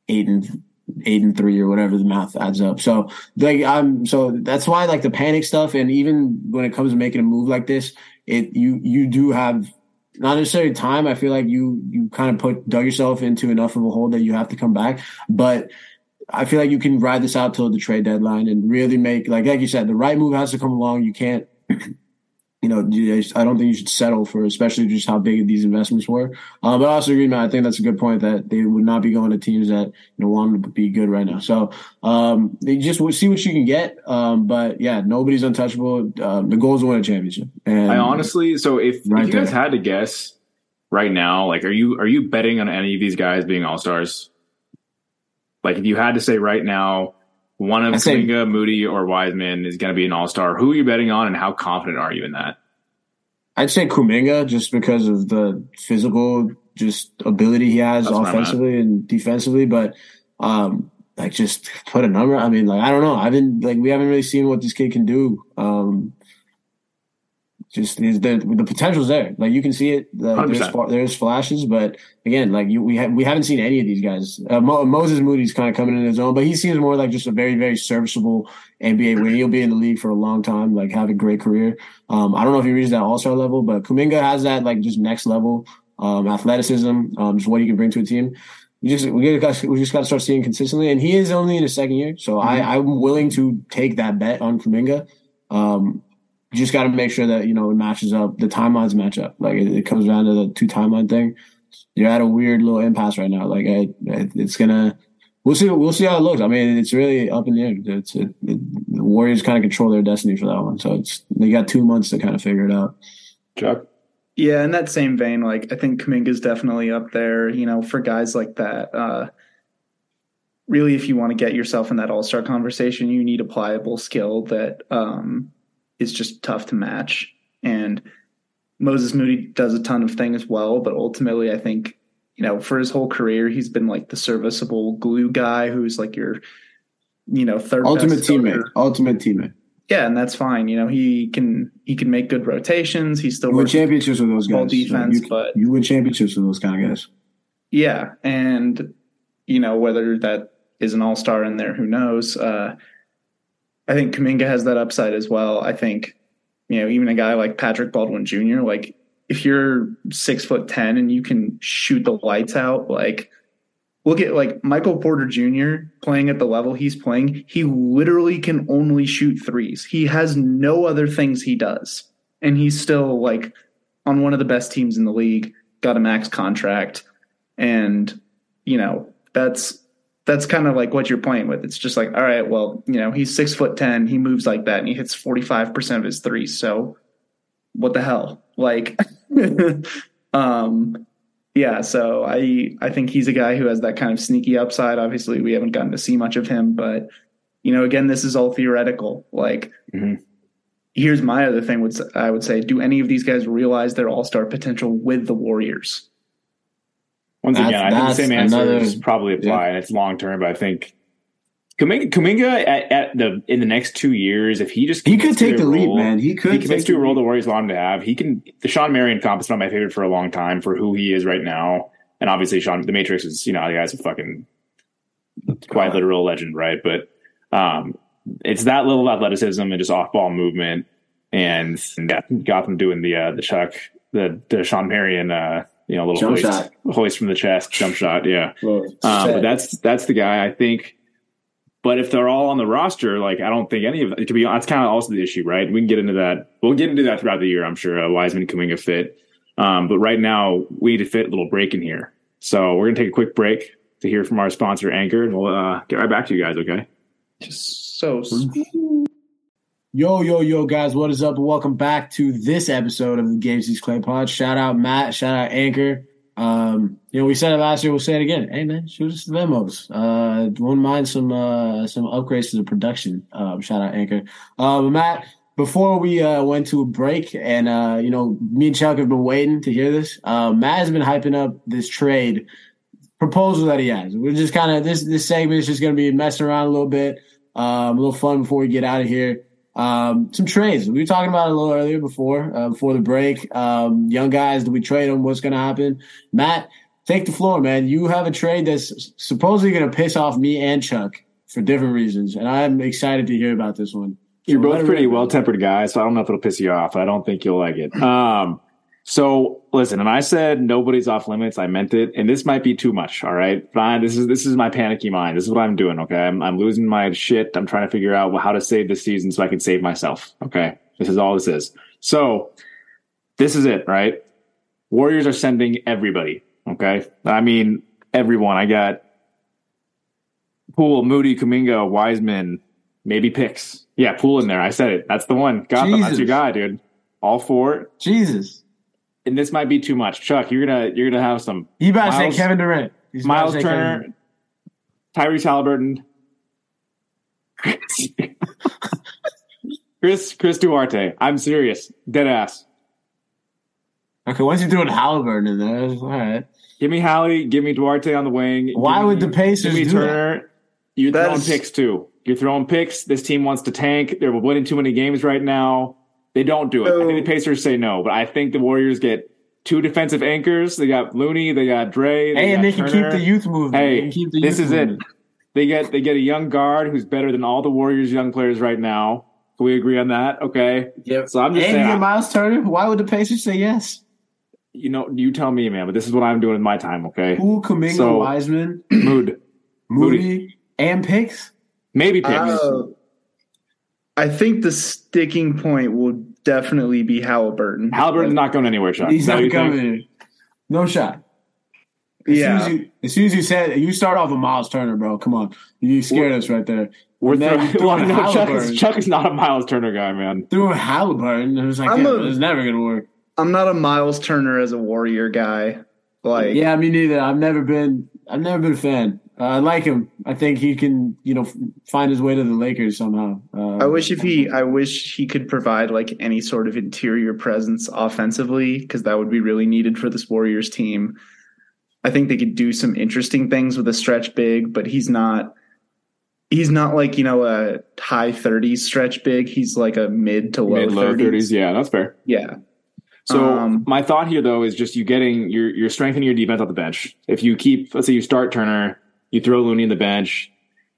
eight and eight and three or whatever the math adds up. So like I'm so that's why like the panic stuff and even when it comes to making a move like this, it you you do have not necessarily time. I feel like you you kind of put dug yourself into enough of a hole that you have to come back. But I feel like you can ride this out till the trade deadline and really make like like you said, the right move has to come along. You can't you know, I don't think you should settle for, especially just how big these investments were. Um, but I also agree, man. I think that's a good point that they would not be going to teams that you know want to be good right now. So um, they just see what you can get. Um, but yeah, nobody's untouchable. Uh, the goal is to win a championship. And I honestly, so if, right if you guys there. had to guess right now, like, are you are you betting on any of these guys being all stars? Like, if you had to say right now, one of Kuminga, Moody, or Wiseman is going to be an all star. Who are you betting on, and how confident are you in that? I'd say Kuminga just because of the physical just ability he has That's offensively and defensively, but um, like just put a number. I mean, like I don't know. I haven't like we haven't really seen what this kid can do. Um, just the the potential's there. Like you can see it. there's, there's, flashes, but again, like you, we ha- we haven't seen any of these guys. Uh, Mo- Moses Moody's kind of coming in his own, but he seems more like just a very very serviceable NBA winner. He'll be in the league for a long time, like have a great career. Um, I don't know if he reaches that All Star level, but Kuminga has that like just next level um, athleticism, um, just what he can bring to a team. We just we, got, we just got to start seeing consistently, and he is only in his second year, so mm-hmm. I, I'm willing to take that bet on Kuminga. Um, you just got to make sure that you know it matches up. The timelines match up. Like it, it, comes down to the two timeline thing. You're at a weird little impasse right now. Like it, it's gonna. We'll see. We'll see how it looks. I mean, it's really up in the air. It's it, the Warriors kind of control their destiny for that one. So it's they got two months to kind of figure it out. Chuck. Yeah, in that same vein, like I think Kuminga's definitely up there. You know, for guys like that. Uh, really, if you want to get yourself in that All Star conversation, you need a pliable skill that um, is just tough to match. And Moses Moody does a ton of things as well, but ultimately, I think you know for his whole career, he's been like the serviceable glue guy who's like your you know third ultimate teammate, ultimate teammate. Yeah, and that's fine. You know, he can he can make good rotations. He's still win championships with those guys. Defense, you, but you win championships with those kind of guys. Yeah, and you know whether that is an all star in there, who knows? Uh, I think Kuminga has that upside as well. I think, you know, even a guy like Patrick Baldwin Jr., like if you're six foot 10 and you can shoot the lights out, like look at like Michael Porter Jr. playing at the level he's playing. He literally can only shoot threes. He has no other things he does. And he's still like on one of the best teams in the league, got a max contract. And, you know, that's that's kind of like what you're playing with. It's just like, all right, well, you know, he's six foot ten, he moves like that, and he hits forty five percent of his threes. So, what the hell? Like, um, yeah. So I I think he's a guy who has that kind of sneaky upside. Obviously, we haven't gotten to see much of him, but you know, again, this is all theoretical. Like, mm-hmm. here's my other thing. Would I would say, do any of these guys realize their all star potential with the Warriors? Once that's, again, I think the same answers probably apply, yeah. and it's long term. But I think Kuminga, Kuminga at, at, the in the next two years, if he just he could take the role, lead, man. He could. He commits to a role the Warriors want him to have. He can. The Shawn Marion comp is not my favorite for a long time for who he is right now, and obviously Shawn the Matrix is you know the guy's a fucking quite literal legend, right? But um, it's that little athleticism and just off ball movement, and, got, them doing the uh, the Chuck the the Shawn Marion uh, you know, a little jump hoist, shot. hoist from the chest, jump shot. Yeah. um, but that's, that's the guy I think. But if they're all on the roster, like I don't think any of to be honest, that's kind of also the issue, right? We can get into that. We'll get into that throughout the year. I'm sure uh, Wiseman, Kuminga fit. Um, but right now we need to fit a little break in here. So we're gonna take a quick break to hear from our sponsor, Anchor, and we'll uh, get right back to you guys. Okay. Just so. Yo, yo, yo, guys, what is up? welcome back to this episode of the Games These Clay Pod. Shout out Matt, shout out Anchor. Um, you know, we said it last year, we'll say it again. Hey man, shoot us the memos. Uh wouldn't mind some uh some upgrades to the production. Um, shout out Anchor. Uh Matt, before we uh went to a break and uh, you know, me and Chuck have been waiting to hear this. Uh, Matt has been hyping up this trade proposal that he has. We're just kind of this this segment is just gonna be messing around a little bit. Um, a little fun before we get out of here. Um, some trades. We were talking about it a little earlier before uh, before the break. Um, young guys, do we trade them? What's going to happen? Matt, take the floor, man. You have a trade that's supposedly going to piss off me and Chuck for different reasons, and I'm excited to hear about this one. You're both pretty well tempered guys, so I don't know if it'll piss you off. I don't think you'll like it. Um, so listen, and I said nobody's off limits. I meant it, and this might be too much. All right, fine. This is this is my panicky mind. This is what I'm doing. Okay, I'm, I'm losing my shit. I'm trying to figure out how to save this season so I can save myself. Okay, this is all this is. So this is it, right? Warriors are sending everybody. Okay, I mean everyone. I got Poole, Moody, Kuminga, Wiseman, maybe picks. Yeah, Poole in there. I said it. That's the one. Got them. That's your guy, dude. All four. Jesus and this might be too much. Chuck, you're gonna you're gonna have some. You better Miles, say Kevin Durant. He's Miles Turner, Tyrese Haliburton, Chris Chris Duarte. I'm serious, dead ass. Okay, once you threw in Haliburton in there, all right. Give me Hallie. Give me Duarte on the wing. Why give would me, the Pacers give me Turner? That? You're throwing picks too. You're throwing picks. This team wants to tank. They're winning too many games right now. They don't do it. So, I think the Pacers say no, but I think the Warriors get two defensive anchors. They got Looney, they got Dre. They hey, and they can keep the youth movement. Hey, this is movement. it. They get they get a young guard who's better than all the Warriors' young players right now. Can we agree on that? Okay. Yep. So I'm just and saying. And Miles Turner. Why would the Pacers say yes? You know, you tell me, man. But this is what I'm doing in my time. Okay. Who Kuminga, so, Wiseman, Mood, Moody, Moody, and picks. Maybe picks. Uh, I think the sticking point will definitely be Haliburton. Haliburton's not going anywhere, Chuck. He's not coming. No shot. As yeah. Soon as, you, as soon as you said you start off with Miles Turner, bro. Come on, you scared us right there. We're throwing, well, no, Chuck, is, Chuck is not a Miles Turner guy, man. Threw a Haliburton. It was like, yeah, a, it's never gonna work. I'm not a Miles Turner as a Warrior guy. Like, yeah, me neither. I've never been. I've never been a fan. Uh, I like him. I think he can, you know, find his way to the Lakers somehow. Uh, I wish if he, I wish he could provide like any sort of interior presence offensively because that would be really needed for this Warriors team. I think they could do some interesting things with a stretch big, but he's not. He's not like you know a high thirties stretch big. He's like a mid to low low thirties. Yeah, that's fair. Yeah. So um, my thought here though is just you getting you're you're strengthening your defense off the bench. If you keep let's say you start Turner you throw Looney in the bench.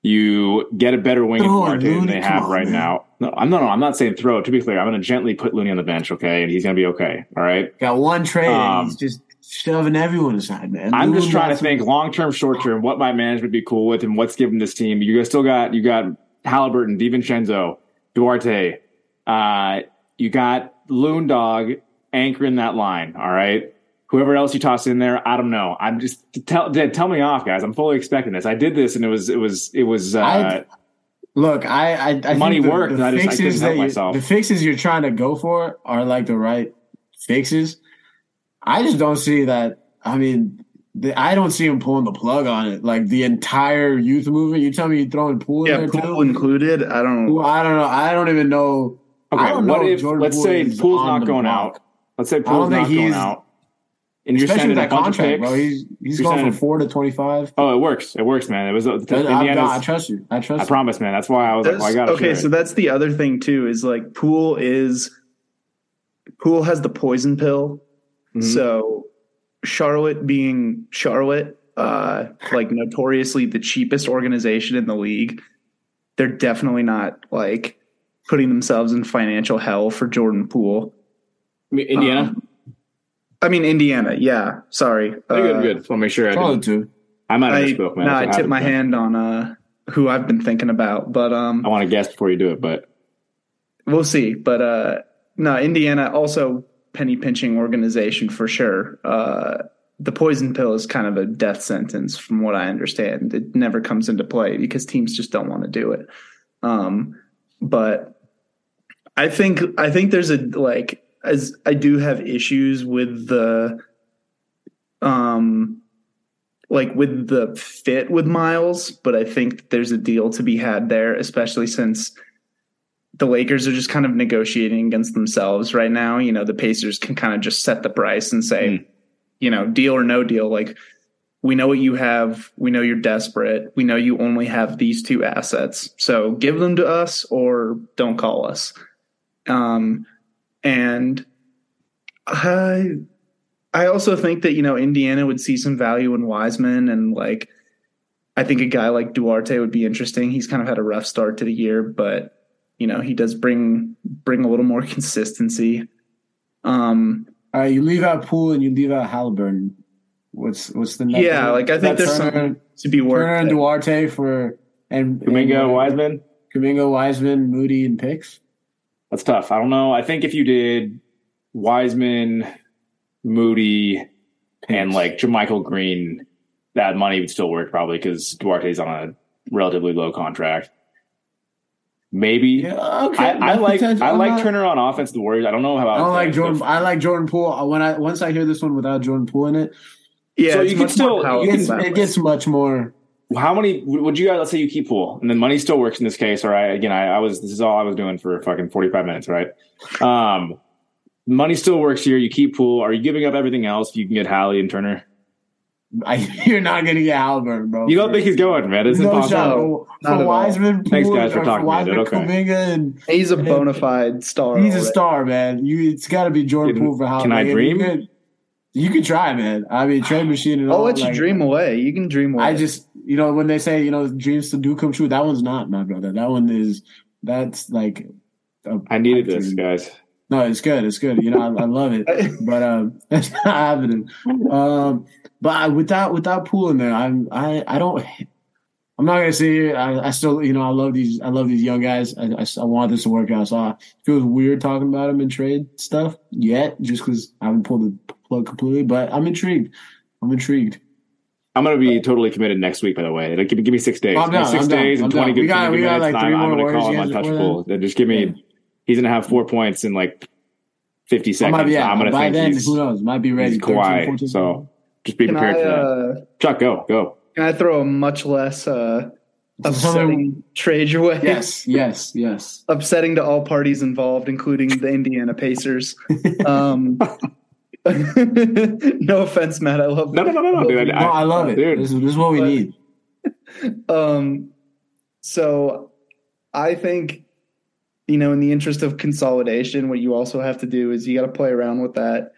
You get a better wing oh, than they have on, right man. now. No, I'm no, no. I'm not saying throw. To be clear, I'm going to gently put Looney on the bench, okay, and he's going to be okay. All right. Got one trade. Um, he's just shoving everyone aside, man. I'm just trying to think long term, short term. What my management be cool with, and what's given this team. You still got you got Haliburton, DiVincenzo, Duarte. Uh, you got Loon Dog anchoring that line. All right. Whoever else you toss in there, I don't know. I'm just tell tell me off, guys. I'm fully expecting this. I did this, and it was it was it was. Uh, I, look, I I, I money think the, worked. The I just I fixes couldn't help that you, myself. the fixes you're trying to go for are like the right fixes. I just don't see that. I mean, the, I don't see him pulling the plug on it. Like the entire youth movement. You tell me you're throwing Poole in there Poole too? included. I don't. Well, I don't know. I don't even know. Okay, don't what know if Jordan let's Poole say Poole's not going block. out? Let's say Poole's not going he's- out, and you're Especially with that contract, picks. bro. He's he's going from four to twenty five. oh, it works. It works, man. It was uh, I, Indiana's. I trust you. I trust I you. promise, man. That's why I was like, That's- well, I got to okay, so that's the other thing too. Is like Poole is Poole has the poison pill. Mhm. So Charlotte being Charlotte, uh, like notoriously the cheapest organization in the league, they're definitely not like putting themselves in financial hell for Jordan Poole. Indiana. Um, I mean Indiana, yeah. Sorry, good, Uh, good. Just want to make sure I Solid didn't. too. I might have I, misspoke, man. no, That's I what tipped my happens, hand on uh, who I've been thinking about, but um, I want to guess before you do it, but we'll see. But uh, no, Indiana also penny pinching organization for sure. Uh, the poison pill is kind of a death sentence, from what I understand. It never comes into play because teams just don't want to do it. Um, but I think I think there's a like as I do have issues with the um like with the fit with Miles, but I think there's a deal to be had there, especially since the Lakers are just kind of negotiating against themselves right now. You know, the Pacers can kind of just set the price and say, Mm. you know, deal or no deal. Like, we know what you have. We know you're desperate. We know you only have these two assets. So give them to us or don't call us. Um, and I, I also think that, you know, Indiana would see some value in Wiseman and like, I think a guy like Duarte would be interesting. He's kind of had a rough start to the year, but you know he does bring bring a little more consistency. Um, All right, you leave out Poole and you leave out Haliburton. What's what's the next yeah, like I think there's Turner, something to be Turner worked. and Duarte for and Kuminga, and, uh, Wiseman. Kuminga, Wiseman, Moody, and picks. That's tough. I don't know. I think if you did Wiseman, Moody, and like JaMychal Green, that money would still work probably because Duarte's on a relatively low contract. Maybe. Yeah, okay. I, I like potential. I I'm like not- Turner on offense. The Warriors. I don't know how I don't like Jordan. I like Jordan Poole. Uh, When I once I hear this one without Jordan Poole in it, yeah, So you much still- it gets, it gets much more. How many would you guys? Let's say you keep Poole, and then money still works in this case. All right. Again, I, I was. This is all I was doing for fucking forty five minutes. Right. Um, money still works here. You keep Poole. Are you giving up everything else? You can get Hallie and Turner. I, you're not gonna get Haliburton, bro. You don't think he's going, man? It's no impossible. shot. No, For, not at for all. Wiseman, Poole, Thanks, guys, for or talking about it. Wiseman, Okay. Kuminga, and He's a bona fide star. he's a star, man. You, it's got to be Jordan Can- Poole for how. can I dream? You could, you could try, man. I mean, trade machine and I'll all. let you dream away. You can dream away. I just, you know, when they say, you know, dreams to do come true, that one's not, my brother. That one is, that's like. a I needed this, guys. No, it's good. It's good. You know, I, I love it, but um, it's not happening. Um, but I, without without Poole in there, I'm I I don't. I'm not gonna say here. I, I still, you know, I love these. I love these young guys. I, I, I want this to work out. So I, it feels weird talking about them in trade stuff yet, just because I haven't pulled the plug completely. But I'm intrigued. I'm intrigued. I'm gonna be totally committed next week. By the way, like, give, me- give me six days. I'm down, six I'm down, days I'm and twenty down. We good, got- 20 we got, minutes. like, and I'm, I'm gonna call him Warriors games before untouchable. Then just give me. Yeah. He's gonna have four points in like fifty seconds. might be, yeah, I'm gonna by think then, he's, who knows? Might be ready. he's 13, Kawhi. 14. So just be can prepared I, for that. uh, Chuck, go go. can I throw a much less uh, upsetting trade your way? yes, yes, yes. upsetting to all parties involved, including the Indiana Pacers. Um, no offense, Matt. I love No, no, no, no, no, dude. No, I love it. Dude. This, is- this is what we But- need. Um, so I think, you know, in the interest of consolidation, what you also have to do is you got to play around with that.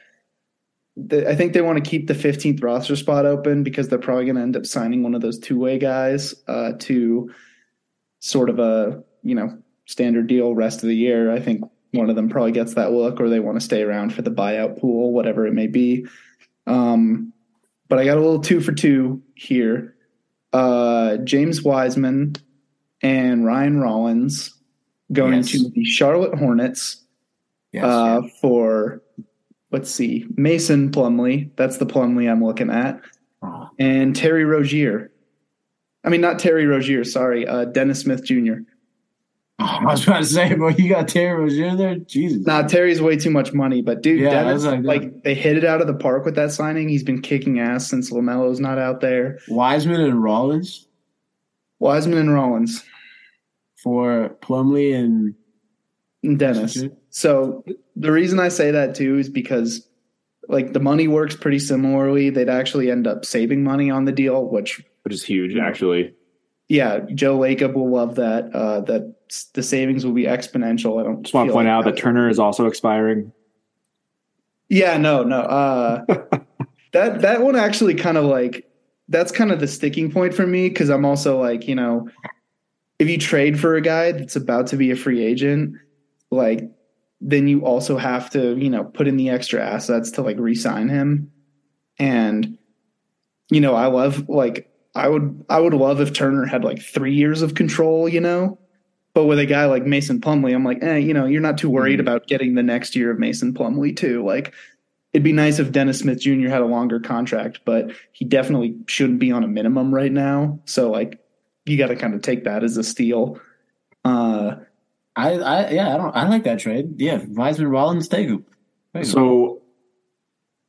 The, I think they want to keep the 15th roster spot open because they're probably going to end up signing one of those two way guys uh, to sort of a, you know, standard deal rest of the year. I think one of them probably gets that look or they want to stay around for the buyout pool, whatever it may be. Um, but I got a little two for two here uh, James Wiseman and Ryan Rollins going Yes. to the Charlotte Hornets Yes, uh, for let's see, Mason Plumlee. That's the Plumlee I'm looking at, oh. and Terry Rozier. I mean, not Terry Rozier. Sorry, uh, Dennis Smith Jr. Oh, I was trying to say, but you got Terry Rozier there. Jesus, nah, Terry's way too much money. But dude, yeah, Dennis, like, like, they hit it out of the park with that signing. He's been kicking ass since Lamelo's not out there. Wiseman and Rollins. Wiseman and Rollins for Plumlee and Dennis. So the reason I say that too is because like the money works pretty similarly. They'd actually end up saving money on the deal, which which is huge actually. Yeah, Joe Lacob will love that. Uh, that the savings will be exponential. I don't just want to point like out that Turner is also expiring. Yeah, no, no. Uh, that that one actually kind of like that's kind of the sticking point for me because I'm also like you know if you trade for a guy that's about to be a free agent, like then you also have to, you know, put in the extra assets to like re-sign him. And you know, I love like I would I would love if Turner had like 3 years of control, you know. But with a guy like Mason Plumlee, I'm like, eh, you know, you're not too worried mm-hmm. about getting the next year of Mason Plumlee too. Like it'd be nice if Dennis Smith Jr. had a longer contract, but he definitely shouldn't be on a minimum right now. So like you got to kind of take that as a steal. Uh, I, I, yeah, I don't, I like that trade. Yeah, Wiseman, Rollins, him. So,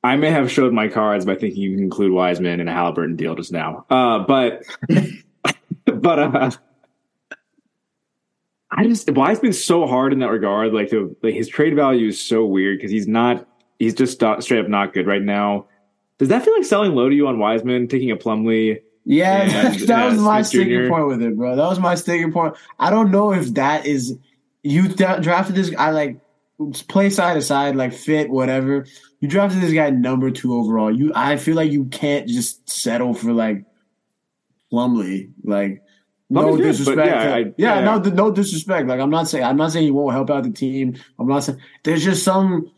I may have showed my cards by thinking you can include Wiseman in a Haliburton deal just now. Uh, but, but, uh, I just Why's been so hard in that regard. Like, the, like his trade value is so weird because he's not, he's just straight up not good right now. Does that feel like selling low to you on Wiseman, taking a Plumlee? Yeah, and, that was my sticking point with it, bro. That was my sticking point. I don't know if that is you drafted this. I like play side to side, like fit whatever. You drafted this guy number two overall. You, I feel like you can't just settle for like Plumlee. Like no disrespect. yeah, to, I, yeah, yeah, no, no disrespect. Like I'm not saying I'm not saying he won't help out the team. I'm not saying there's just some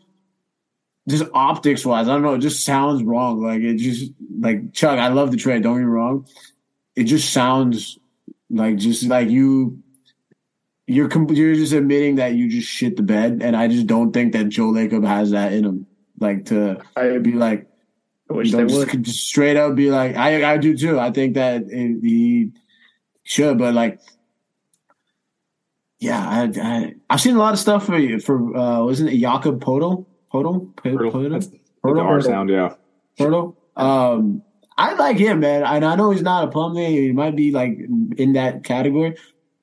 just optics wise, I don't know. It just sounds wrong. Like it just like Chuck. I love the trade. Don't get me wrong. It just sounds like just like you. You're you're just admitting that you just shit the bed, and I just don't think that Joe Lacob has that in him. Like to I, be like, I wish they just, would. just straight up be like, I I do too. I think that it, he should, but like yeah, I, I have seen a lot of stuff for for uh wasn't it Jakob Poeltl? Poeltl? Poeltl? R sound, yeah. Poeltl? Um, I like him, man. And I know he's not a Plumlee. He might be like in that category.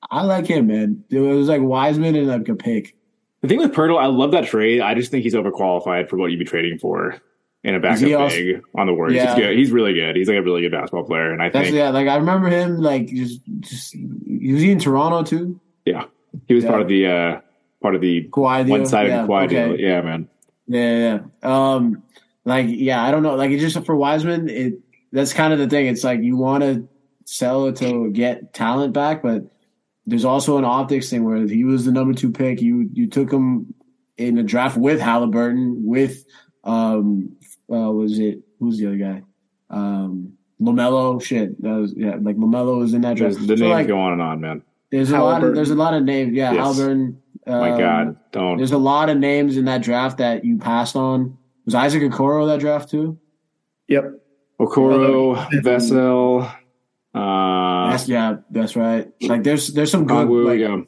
I like him, man. It was like Wiseman and like a pick. The thing with Poeltl, I love that trade. I just think he's overqualified for what you'd be trading for in a backup also, big on the Warriors. Yeah. He's good. He's really good. He's like a really good basketball player. And I That's, think yeah, like I remember him like just just was he in Toronto too? Yeah. He was yeah. part of the uh part of the one sided yeah, Kawhi okay. deal. Yeah, man. Yeah, yeah. Um, like, yeah, I don't know. Like, it's just for Wiseman, it that's kind of the thing. It's like you want to sell to get talent back, but there's also an optics thing where he was the number two pick. You you took him in the draft with Haliburton, with um, uh, was it who's the other guy? Um, Lamelo. Shit, that was yeah. Like Lamelo was in that draft. the so names like, go on and on, man. There's a lot of there's a lot of names. Yeah, yes. Haliburton. Um, My God, don't. There's a lot of names in that draft that you passed on. Was Isaac Okoro that draft too? Yep. Okoro, Vassell. Uh, that's, yeah, that's right. Like there's there's some good Kongwu, like yeah.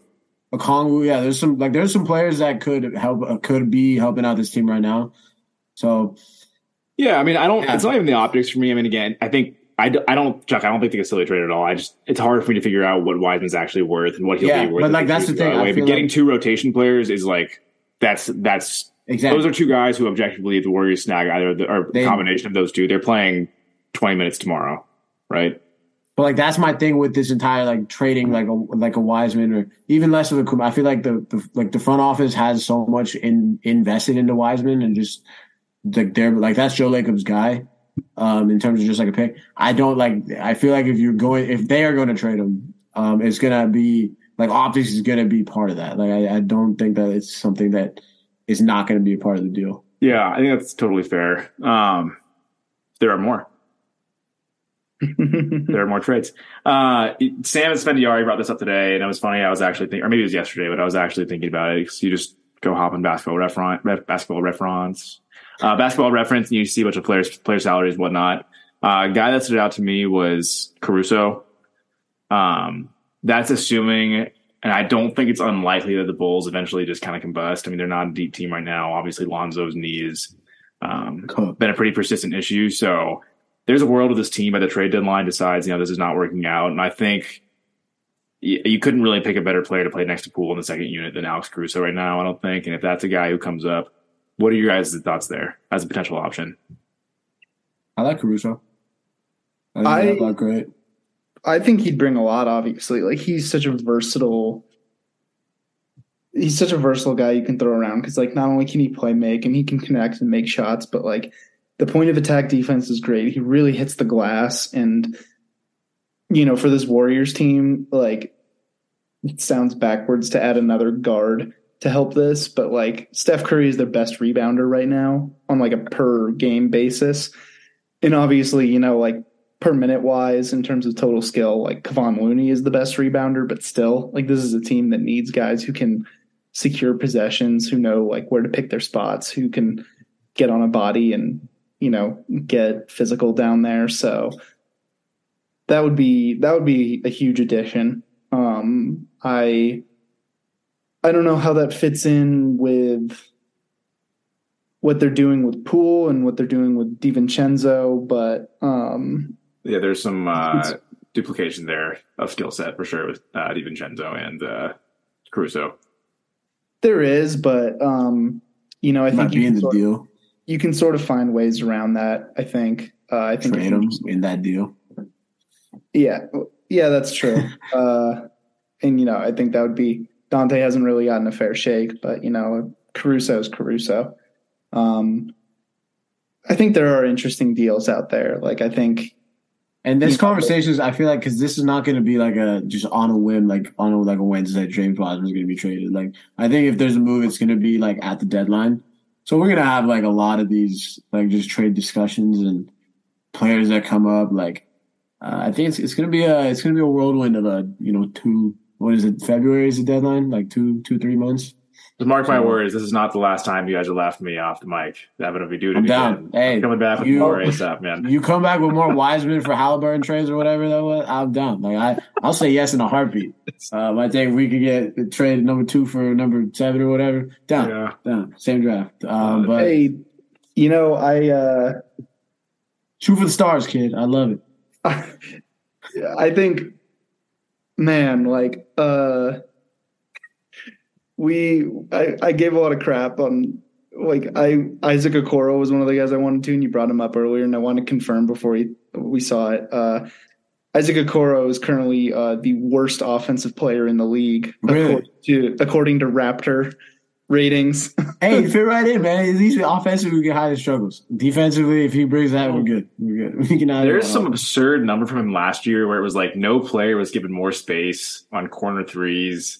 a Kongwu, yeah. There's some like there's some players that could help uh, could be helping out this team right now. So yeah, I mean, I don't. Yeah. It's not even the optics for me. I mean, again, I think I, I don't, Chuck. I don't think they can silly trade at all. I just it's hard for me to figure out what Wiseman's actually worth and what he'll yeah, be worth. But like that's the thing. Way. But getting like, two rotation players is like that's that's exactly those are two guys who objectively the Warriors snag either the, or they, combination of those two. They're playing twenty minutes tomorrow, right? But like that's my thing with this entire like trading like a like a Wiseman or even less of a I feel like the, the like the front office has so much in invested into Wiseman and just like they're like that's Joe Lacob's guy um, in terms of just like a pick. I don't like. I feel like if you're going, if they are going to trade him, um, it's gonna be like optics is gonna be part of that. Like I, I don't think that it's something that is not going to be a part of the deal. Yeah, I think that's totally fair. Um, there are more. there are more trades. Uh, Sam Esfandiari brought this up today, and it was funny. I was actually thinking, or maybe it was yesterday, but I was actually thinking about it. You just go hop on basketball reference, basketball reference, Uh, basketball reference, and you see a bunch of players, player salaries, whatnot. Uh, a guy that stood out to me was Caruso. Um, that's assuming, and I don't think it's unlikely that the Bulls eventually just kind of combust. I mean, they're not a deep team right now. Obviously, Lonzo's knees um, been a pretty persistent issue. So there's a world of this team by the trade deadline decides, you know, this is not working out. And I think you, you couldn't really pick a better player to play next to Poole in the second unit than Alex Caruso right now, I don't think. And if that's a guy who comes up, what are your guys' thoughts there as a potential option? I like Caruso. I think I, great. I think he'd bring a lot, obviously. Like he's such a versatile he's such a versatile guy you can throw around because like not only can he play make and he can connect and make shots, but like the point of attack defense is great. He really hits the glass and you know, for this Warriors team, like it sounds backwards to add another guard to help this, but like Steph Curry is their best rebounder right now on like a per game basis. And obviously, you know, like per minute wise in terms of total skill, like Kevon Looney is the best rebounder, but still, like this is a team that needs guys who can secure possessions, who know like where to pick their spots, who can get on a body and, you know, get physical down there. So that would be that would be a huge addition. Um I I don't know how that fits in with what they're doing with Poole and what they're doing with DiVincenzo, but um yeah, there's some uh, duplication there of skill set for sure with uh, DiVincenzo and uh, Caruso. There is, but um, you know, I Might think you can, the sort deal. Of, you can sort of find ways around that. I think. Uh, I think trade them in that deal. Yeah, yeah, that's true. uh, and you know, I think that would be Donte hasn't really gotten a fair shake, but you know, Caruso is Caruso. Um, I think there are interesting deals out there. Like I think and this conversation is, I feel like, because this is not going to be like a just on a whim, like on a, like a Wednesday, James Wiseman is going to be traded. Like, I think if there's a move, it's going to be like at the deadline. So we're going to have like a lot of these like just trade discussions and players that come up. Like, uh, I think it's it's going to be a it's going to be a whirlwind of a you know two what is it February is the deadline like two two three months. To mark my words, this is not the last time you guys are laughing me off the mic. That would be doing I'm down. Hey, I'm coming back with you, more ASAP, man. You come back with more Wiseman for Haliburton trades or whatever that was. I'm down. Like I, I'll say yes in a heartbeat. Um, I think we could get traded number two for number seven or whatever. Down, yeah. down. Same draft. Um, but hey, you know, I uh, shoot for the stars, kid. I love it. I think, man, like. Uh we I, I gave a lot of crap on like I Isaac Okoro was one of the guys I wanted to, and you brought him up earlier, and I want to confirm before we we saw it. Uh, Isaac Okoro is currently uh, the worst offensive player in the league really? according to according to Raptor ratings. hey, fit right in, man. At least offensively, we get higher struggles. Defensively, if he brings that, we're good. We're good. We can. There's some absurd number from him last year where it was like no player was given more space on corner threes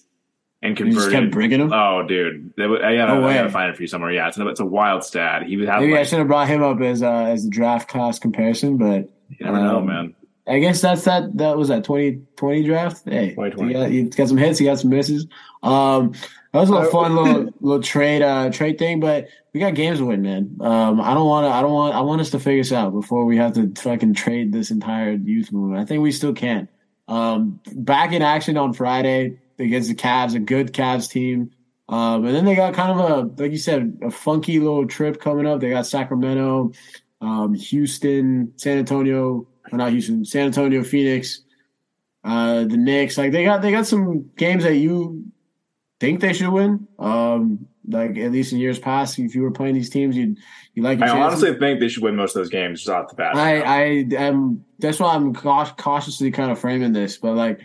and converted. just kept bringing him. Oh, dude, I gotta, no I gotta find it for you somewhere. Yeah, it's a, it's a wild stat. He would have. Maybe like, I should have brought him up as uh, as the draft class comparison, but you never um, know, man. I guess that's that. That was that twenty twenty draft. Hey, 2020. He got, he got some hits. He got some misses. Um, that was a little fun little little trade uh trade thing, but we got games to win, man. Um, I don't want to. I don't want. I want us to figure this out before we have to fucking trade this entire youth movement. I think we still can. Um, back in action on Friday against the Cavs, a good Cavs team. Um, and then they got kind of a, like you said, a funky little trip coming up. They got Sacramento, um, Houston, San Antonio, or not Houston, San Antonio, Phoenix, uh, the Knicks. Like they got they got some games that you think they should win. Um, like at least in years past, if you were playing these teams, you'd you like. I honestly think they should win most of those games just off the bat. I I am. That's why I'm cautiously kind of framing this, but like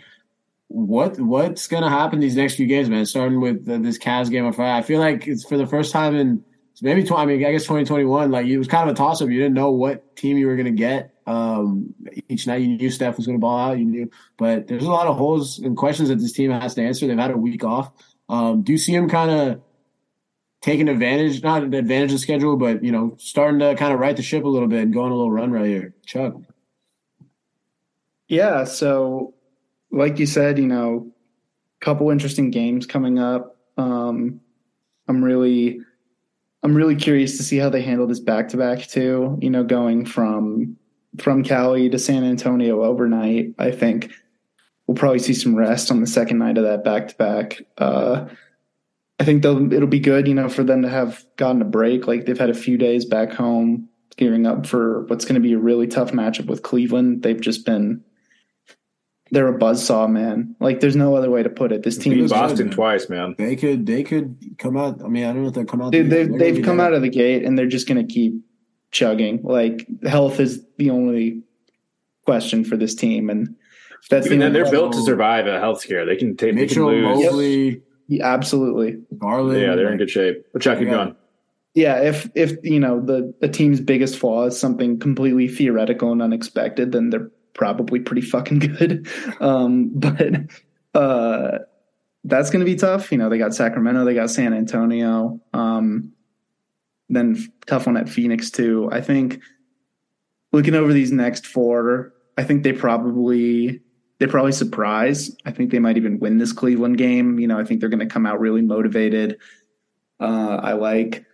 what what's going to happen these next few games, man? Starting with this Cavs game on Friday, I feel like it's for the first time in maybe 20, I mean, I guess 2021. Like it was kind of a toss up. You didn't know what team you were going to get. Um, each night you knew Steph was going to ball out. You knew, but there's a lot of holes and questions that this team has to answer. They've had a week off. Um, do you see them kind of taking advantage, not an advantage of schedule, but you know, starting to kind of right the ship a little bit and going a little run right here, Chuck? Yeah. So like you said, you know, couple interesting games coming up. Um, I'm really I'm really curious to see how they handle this back to back too. You know, going from from Cali to San Antonio overnight. I think we'll probably see some rest on the second night of that back to back. I think they'll it'll be good, you know, for them to have gotten a break. Like they've had a few days back home gearing up for what's going to be a really tough matchup with Cleveland. They've just been they're a buzzsaw, man. Like there's no other way to put it. This team is Boston good, twice, man. They could they could come out. I mean, I don't know if they'll come out. Dude, they've they've come out of the gate and they're just going to keep chugging. Like health is the only question for this team, and that's the they're level. built to survive a health scare. They can take Mitchell, they can lose. Mobley, yeah, absolutely. Garland, yeah, they're in good shape. But check, keep going. Yeah, if if you know the the team's biggest flaw is something completely theoretical and unexpected, then they're probably pretty fucking good. Um, but uh, that's going to be tough. You know, they got Sacramento, they got San Antonio. Um, then tough one at Phoenix too. I think looking over these next four, I think they probably they probably surprise. I think they might even win this Cleveland game. You know, I think they're going to come out really motivated. Uh, I like,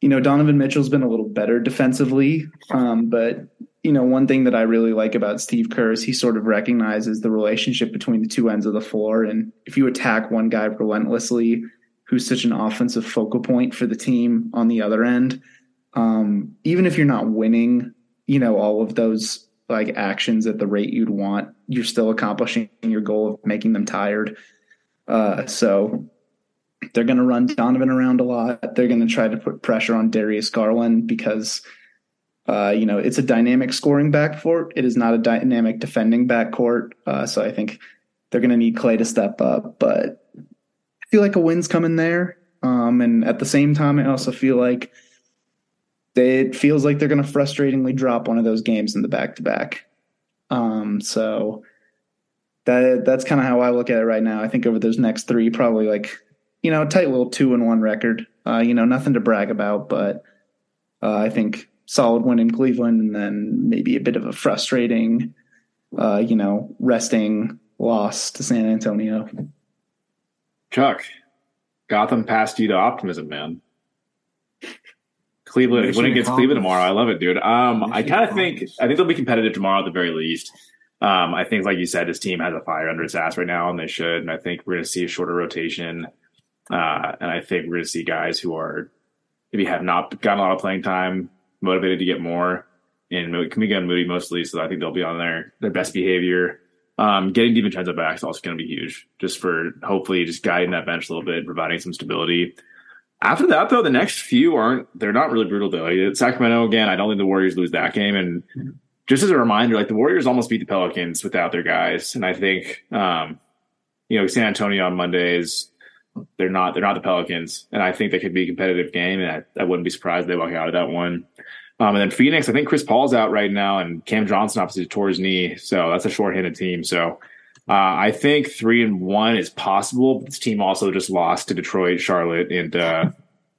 you know, Donovan Mitchell's been a little better defensively, um, but you know, one thing that I really like about Steve Kerr is he sort of recognizes the relationship between the two ends of the floor. And if you attack one guy relentlessly, who's such an offensive focal point for the team on the other end, um, even if you're not winning, you know, all of those like actions at the rate you'd want, you're still accomplishing your goal of making them tired. Uh, so they're going to run Donovan around a lot. They're going to try to put pressure on Darius Garland because uh, you know, it's a dynamic scoring backcourt. It is not a dynamic defending backcourt. Uh, so I think they're going to need Klay to step up. But I feel like a win's coming there. Um, and at the same time, I also feel like they, it feels like they're going to frustratingly drop one of those games in the back to back. Um, So that that's kind of how I look at it right now. I think over those next three, probably like you know, a tight little two and one record. Uh, you know, nothing to brag about, but uh, I think solid win in Cleveland, and then maybe a bit of a frustrating, uh, you know, resting loss to San Antonio. Chuck, Gotham passed you to optimism, man. Cleveland When winning against Cleveland tomorrow. I love it, dude. Um, I kind of think I think they'll be competitive tomorrow at the very least. Um, I think, like you said, his team has a fire under its ass right now, and they should. And I think we're going to see a shorter rotation. Uh, and I think we're going to see guys who are maybe have not gotten a lot of playing time motivated to get more. And Kuminga and Moody mostly, so I think they'll be on their their best behavior. Um, getting DiVincenzo back is also going to be huge, just for hopefully just guiding that bench a little bit, providing some stability. After that, though, the next few aren't they're not really brutal though. Sacramento again, I don't think the Warriors lose that game. And just as a reminder, like the Warriors almost beat the Pelicans without their guys, and I think um, you know San Antonio on Mondays they're not they're not the Pelicans, and I think they could be a competitive game, and I, I wouldn't be surprised they walk out of that one. Um, and then Phoenix, I think Chris Paul's out right now, and Cam Johnson obviously tore his knee, so that's a short-handed team. So uh, I think three and one is possible. But this team also just lost to Detroit, Charlotte, and uh,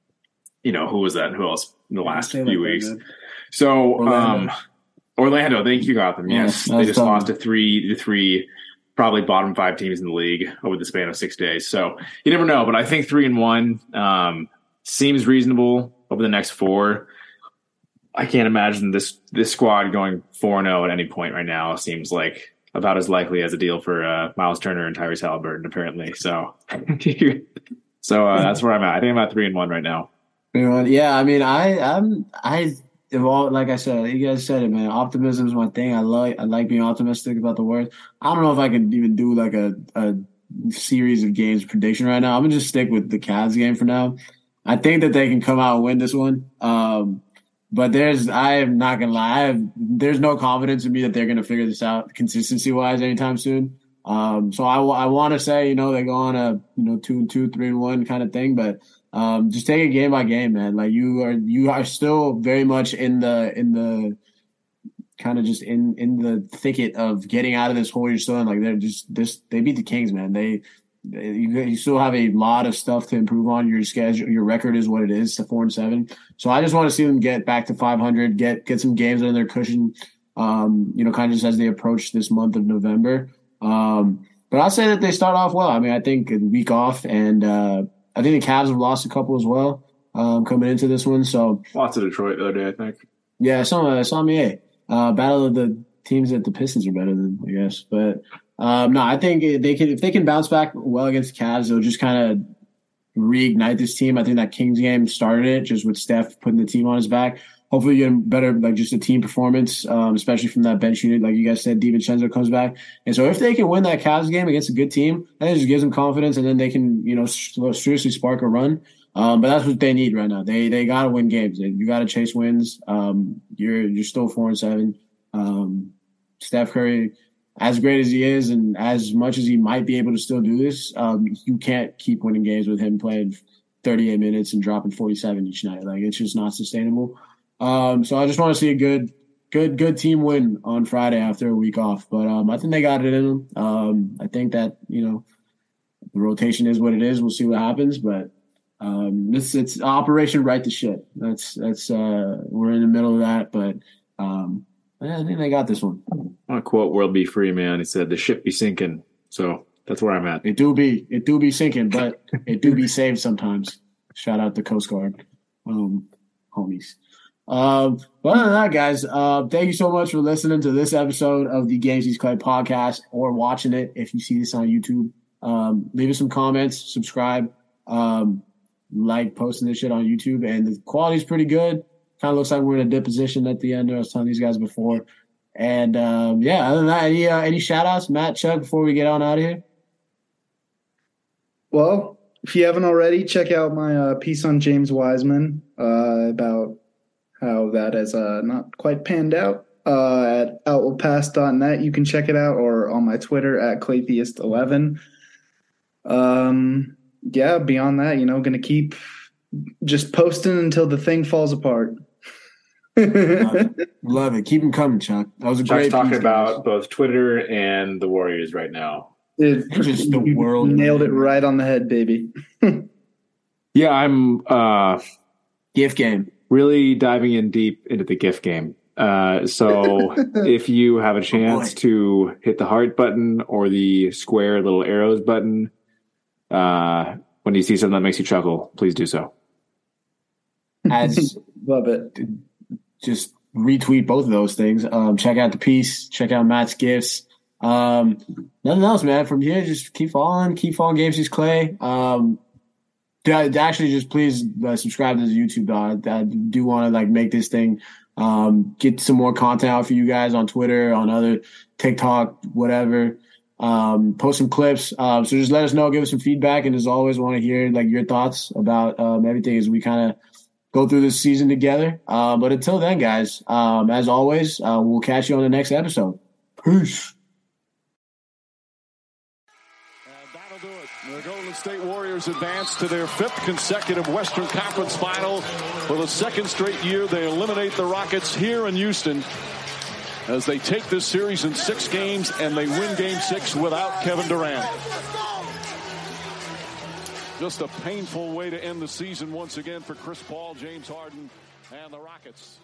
you know who was that? Who else in the last few weeks? So Orlando. Um, Orlando, thank you, Gotham. Yes, they just lost to three to three probably bottom five teams in the league over the span of six days. So you never know, but I think three and one um, seems reasonable over the next four. I can't imagine this this squad going four zero oh at any point right now. Seems like about as likely as a deal for uh, Miles Turner and Tyrese Haliburton, apparently. So, so uh, that's where I'm at. I think I'm at three and one right now. Yeah, I mean, I I'm I all like I said, you guys said it, man. Optimism is my thing. I like I like being optimistic about the world. I don't know if I can even do like a, a series of games prediction right now. I'm gonna just stick with the Cavs game for now. I think that they can come out and win this one. Um, but there's I am not gonna lie, I have, there's no confidence in me that they're gonna figure this out consistency wise anytime soon. Um, so I, I want to say you know they go on a you know two and two, three and one kind of thing, but um, just take it game by game, man. Like you are you are still very much in the in the kind of just in in the thicket of getting out of this hole you're still in. Like they're just this they beat the Kings, man. They you, you still have a lot of stuff to improve on. Your schedule, your record is what it is to four and seven. So I just want to see them get back to 500, get get some games under their cushion. Um, you know, kind of just as they approach this month of November. Um, but I'll say that they start off well. I mean, I think a week off and uh, I think the Cavs have lost a couple as well. um, coming into this one. So lots of Detroit the other day, I think. Yeah, some uh, some yeah. Uh, battle of the teams that the Pistons are better than, I guess. But um, no, I think they can if they can bounce back well against the Cavs, they'll just kind of reignite this team. I think that Kings game started it just with Steph putting the team on his back. Hopefully, you get better, like just a team performance, um, especially from that bench unit. Like you guys said, DiVincenzo comes back, and so if they can win that Cavs game against a good team, that just gives them confidence, and then they can, you know, seriously spark a run. Um, but that's what they need right now. They they got to win games. You got to chase wins. Um, you're you're still four and seven. Um, Steph Curry, as great as he is, and as much as he might be able to still do this, um, you can't keep winning games with him playing 38 minutes and dropping 47 each night. Like it's just not sustainable. Um, so I just want to see a good, good, good team win on Friday after a week off. But um, I think they got it in them. Um, I think that you know the rotation is what it is. We'll see what happens, but um, it's it's Operation Right the Shit. That's that's uh, we're in the middle of that, but um, I think they got this one. I quote World B. Free, man. He said, "The ship be sinking." So that's where I'm at. It do be, it do be sinking, but it do be saved sometimes. Shout out the Coast Guard, um, homies. Um, but other than that, guys, uh, thank you so much for listening to this episode of the Games He's Clay podcast or watching it if you see this on YouTube. Um, leave us some comments, subscribe, um, like posting this shit on YouTube, and the quality's pretty good. Kind of looks like we're in a dip position at the end. I was telling these guys before. And um, yeah, other than that, any uh, any shout outs, Matt, Chuck, before we get on out of here? Well, if you haven't already, check out my uh, piece on James Wiseman uh, about how that has uh, not quite panned out uh, at outwillpass.net. You can check it out or on my Twitter at Claytheist11. Um, yeah, beyond that, you know, going to keep just posting until the thing falls apart. Love, it. Love it. Keep them coming, Chuck. That was a Chuck's great. talking about both Twitter and the Warriors right now. It, just the world nailed it right on the head, baby. yeah, I'm uh gift game really diving in deep into the gift game. Uh, so if you have a chance oh to hit the heart button or the square little arrows button, uh, when you see something that makes you chuckle, please do so. As love it. Just retweet both of those things. Um, check out the piece. Check out Matt's gifts. Um, nothing else, man. From here, just keep following. Keep following Games He's Clay. Um, actually just please uh, subscribe to the YouTube. I do want to like make this thing um, get some more content out for you guys on Twitter, on other TikTok, whatever. Um, post some clips. Um, so just let us know, give us some feedback, and as always, want to hear like your thoughts about um, everything as we kind of go through this season together. Uh, but until then, guys, um, as always, uh, we'll catch you on the next episode. Peace. The Golden State Warriors advance to their fifth consecutive Western Conference final. For the second straight year, they eliminate the Rockets here in Houston as they take this series in six games and they win game six without Kevin Durant. Just a painful way to end the season once again for Chris Paul, James Harden, and the Rockets.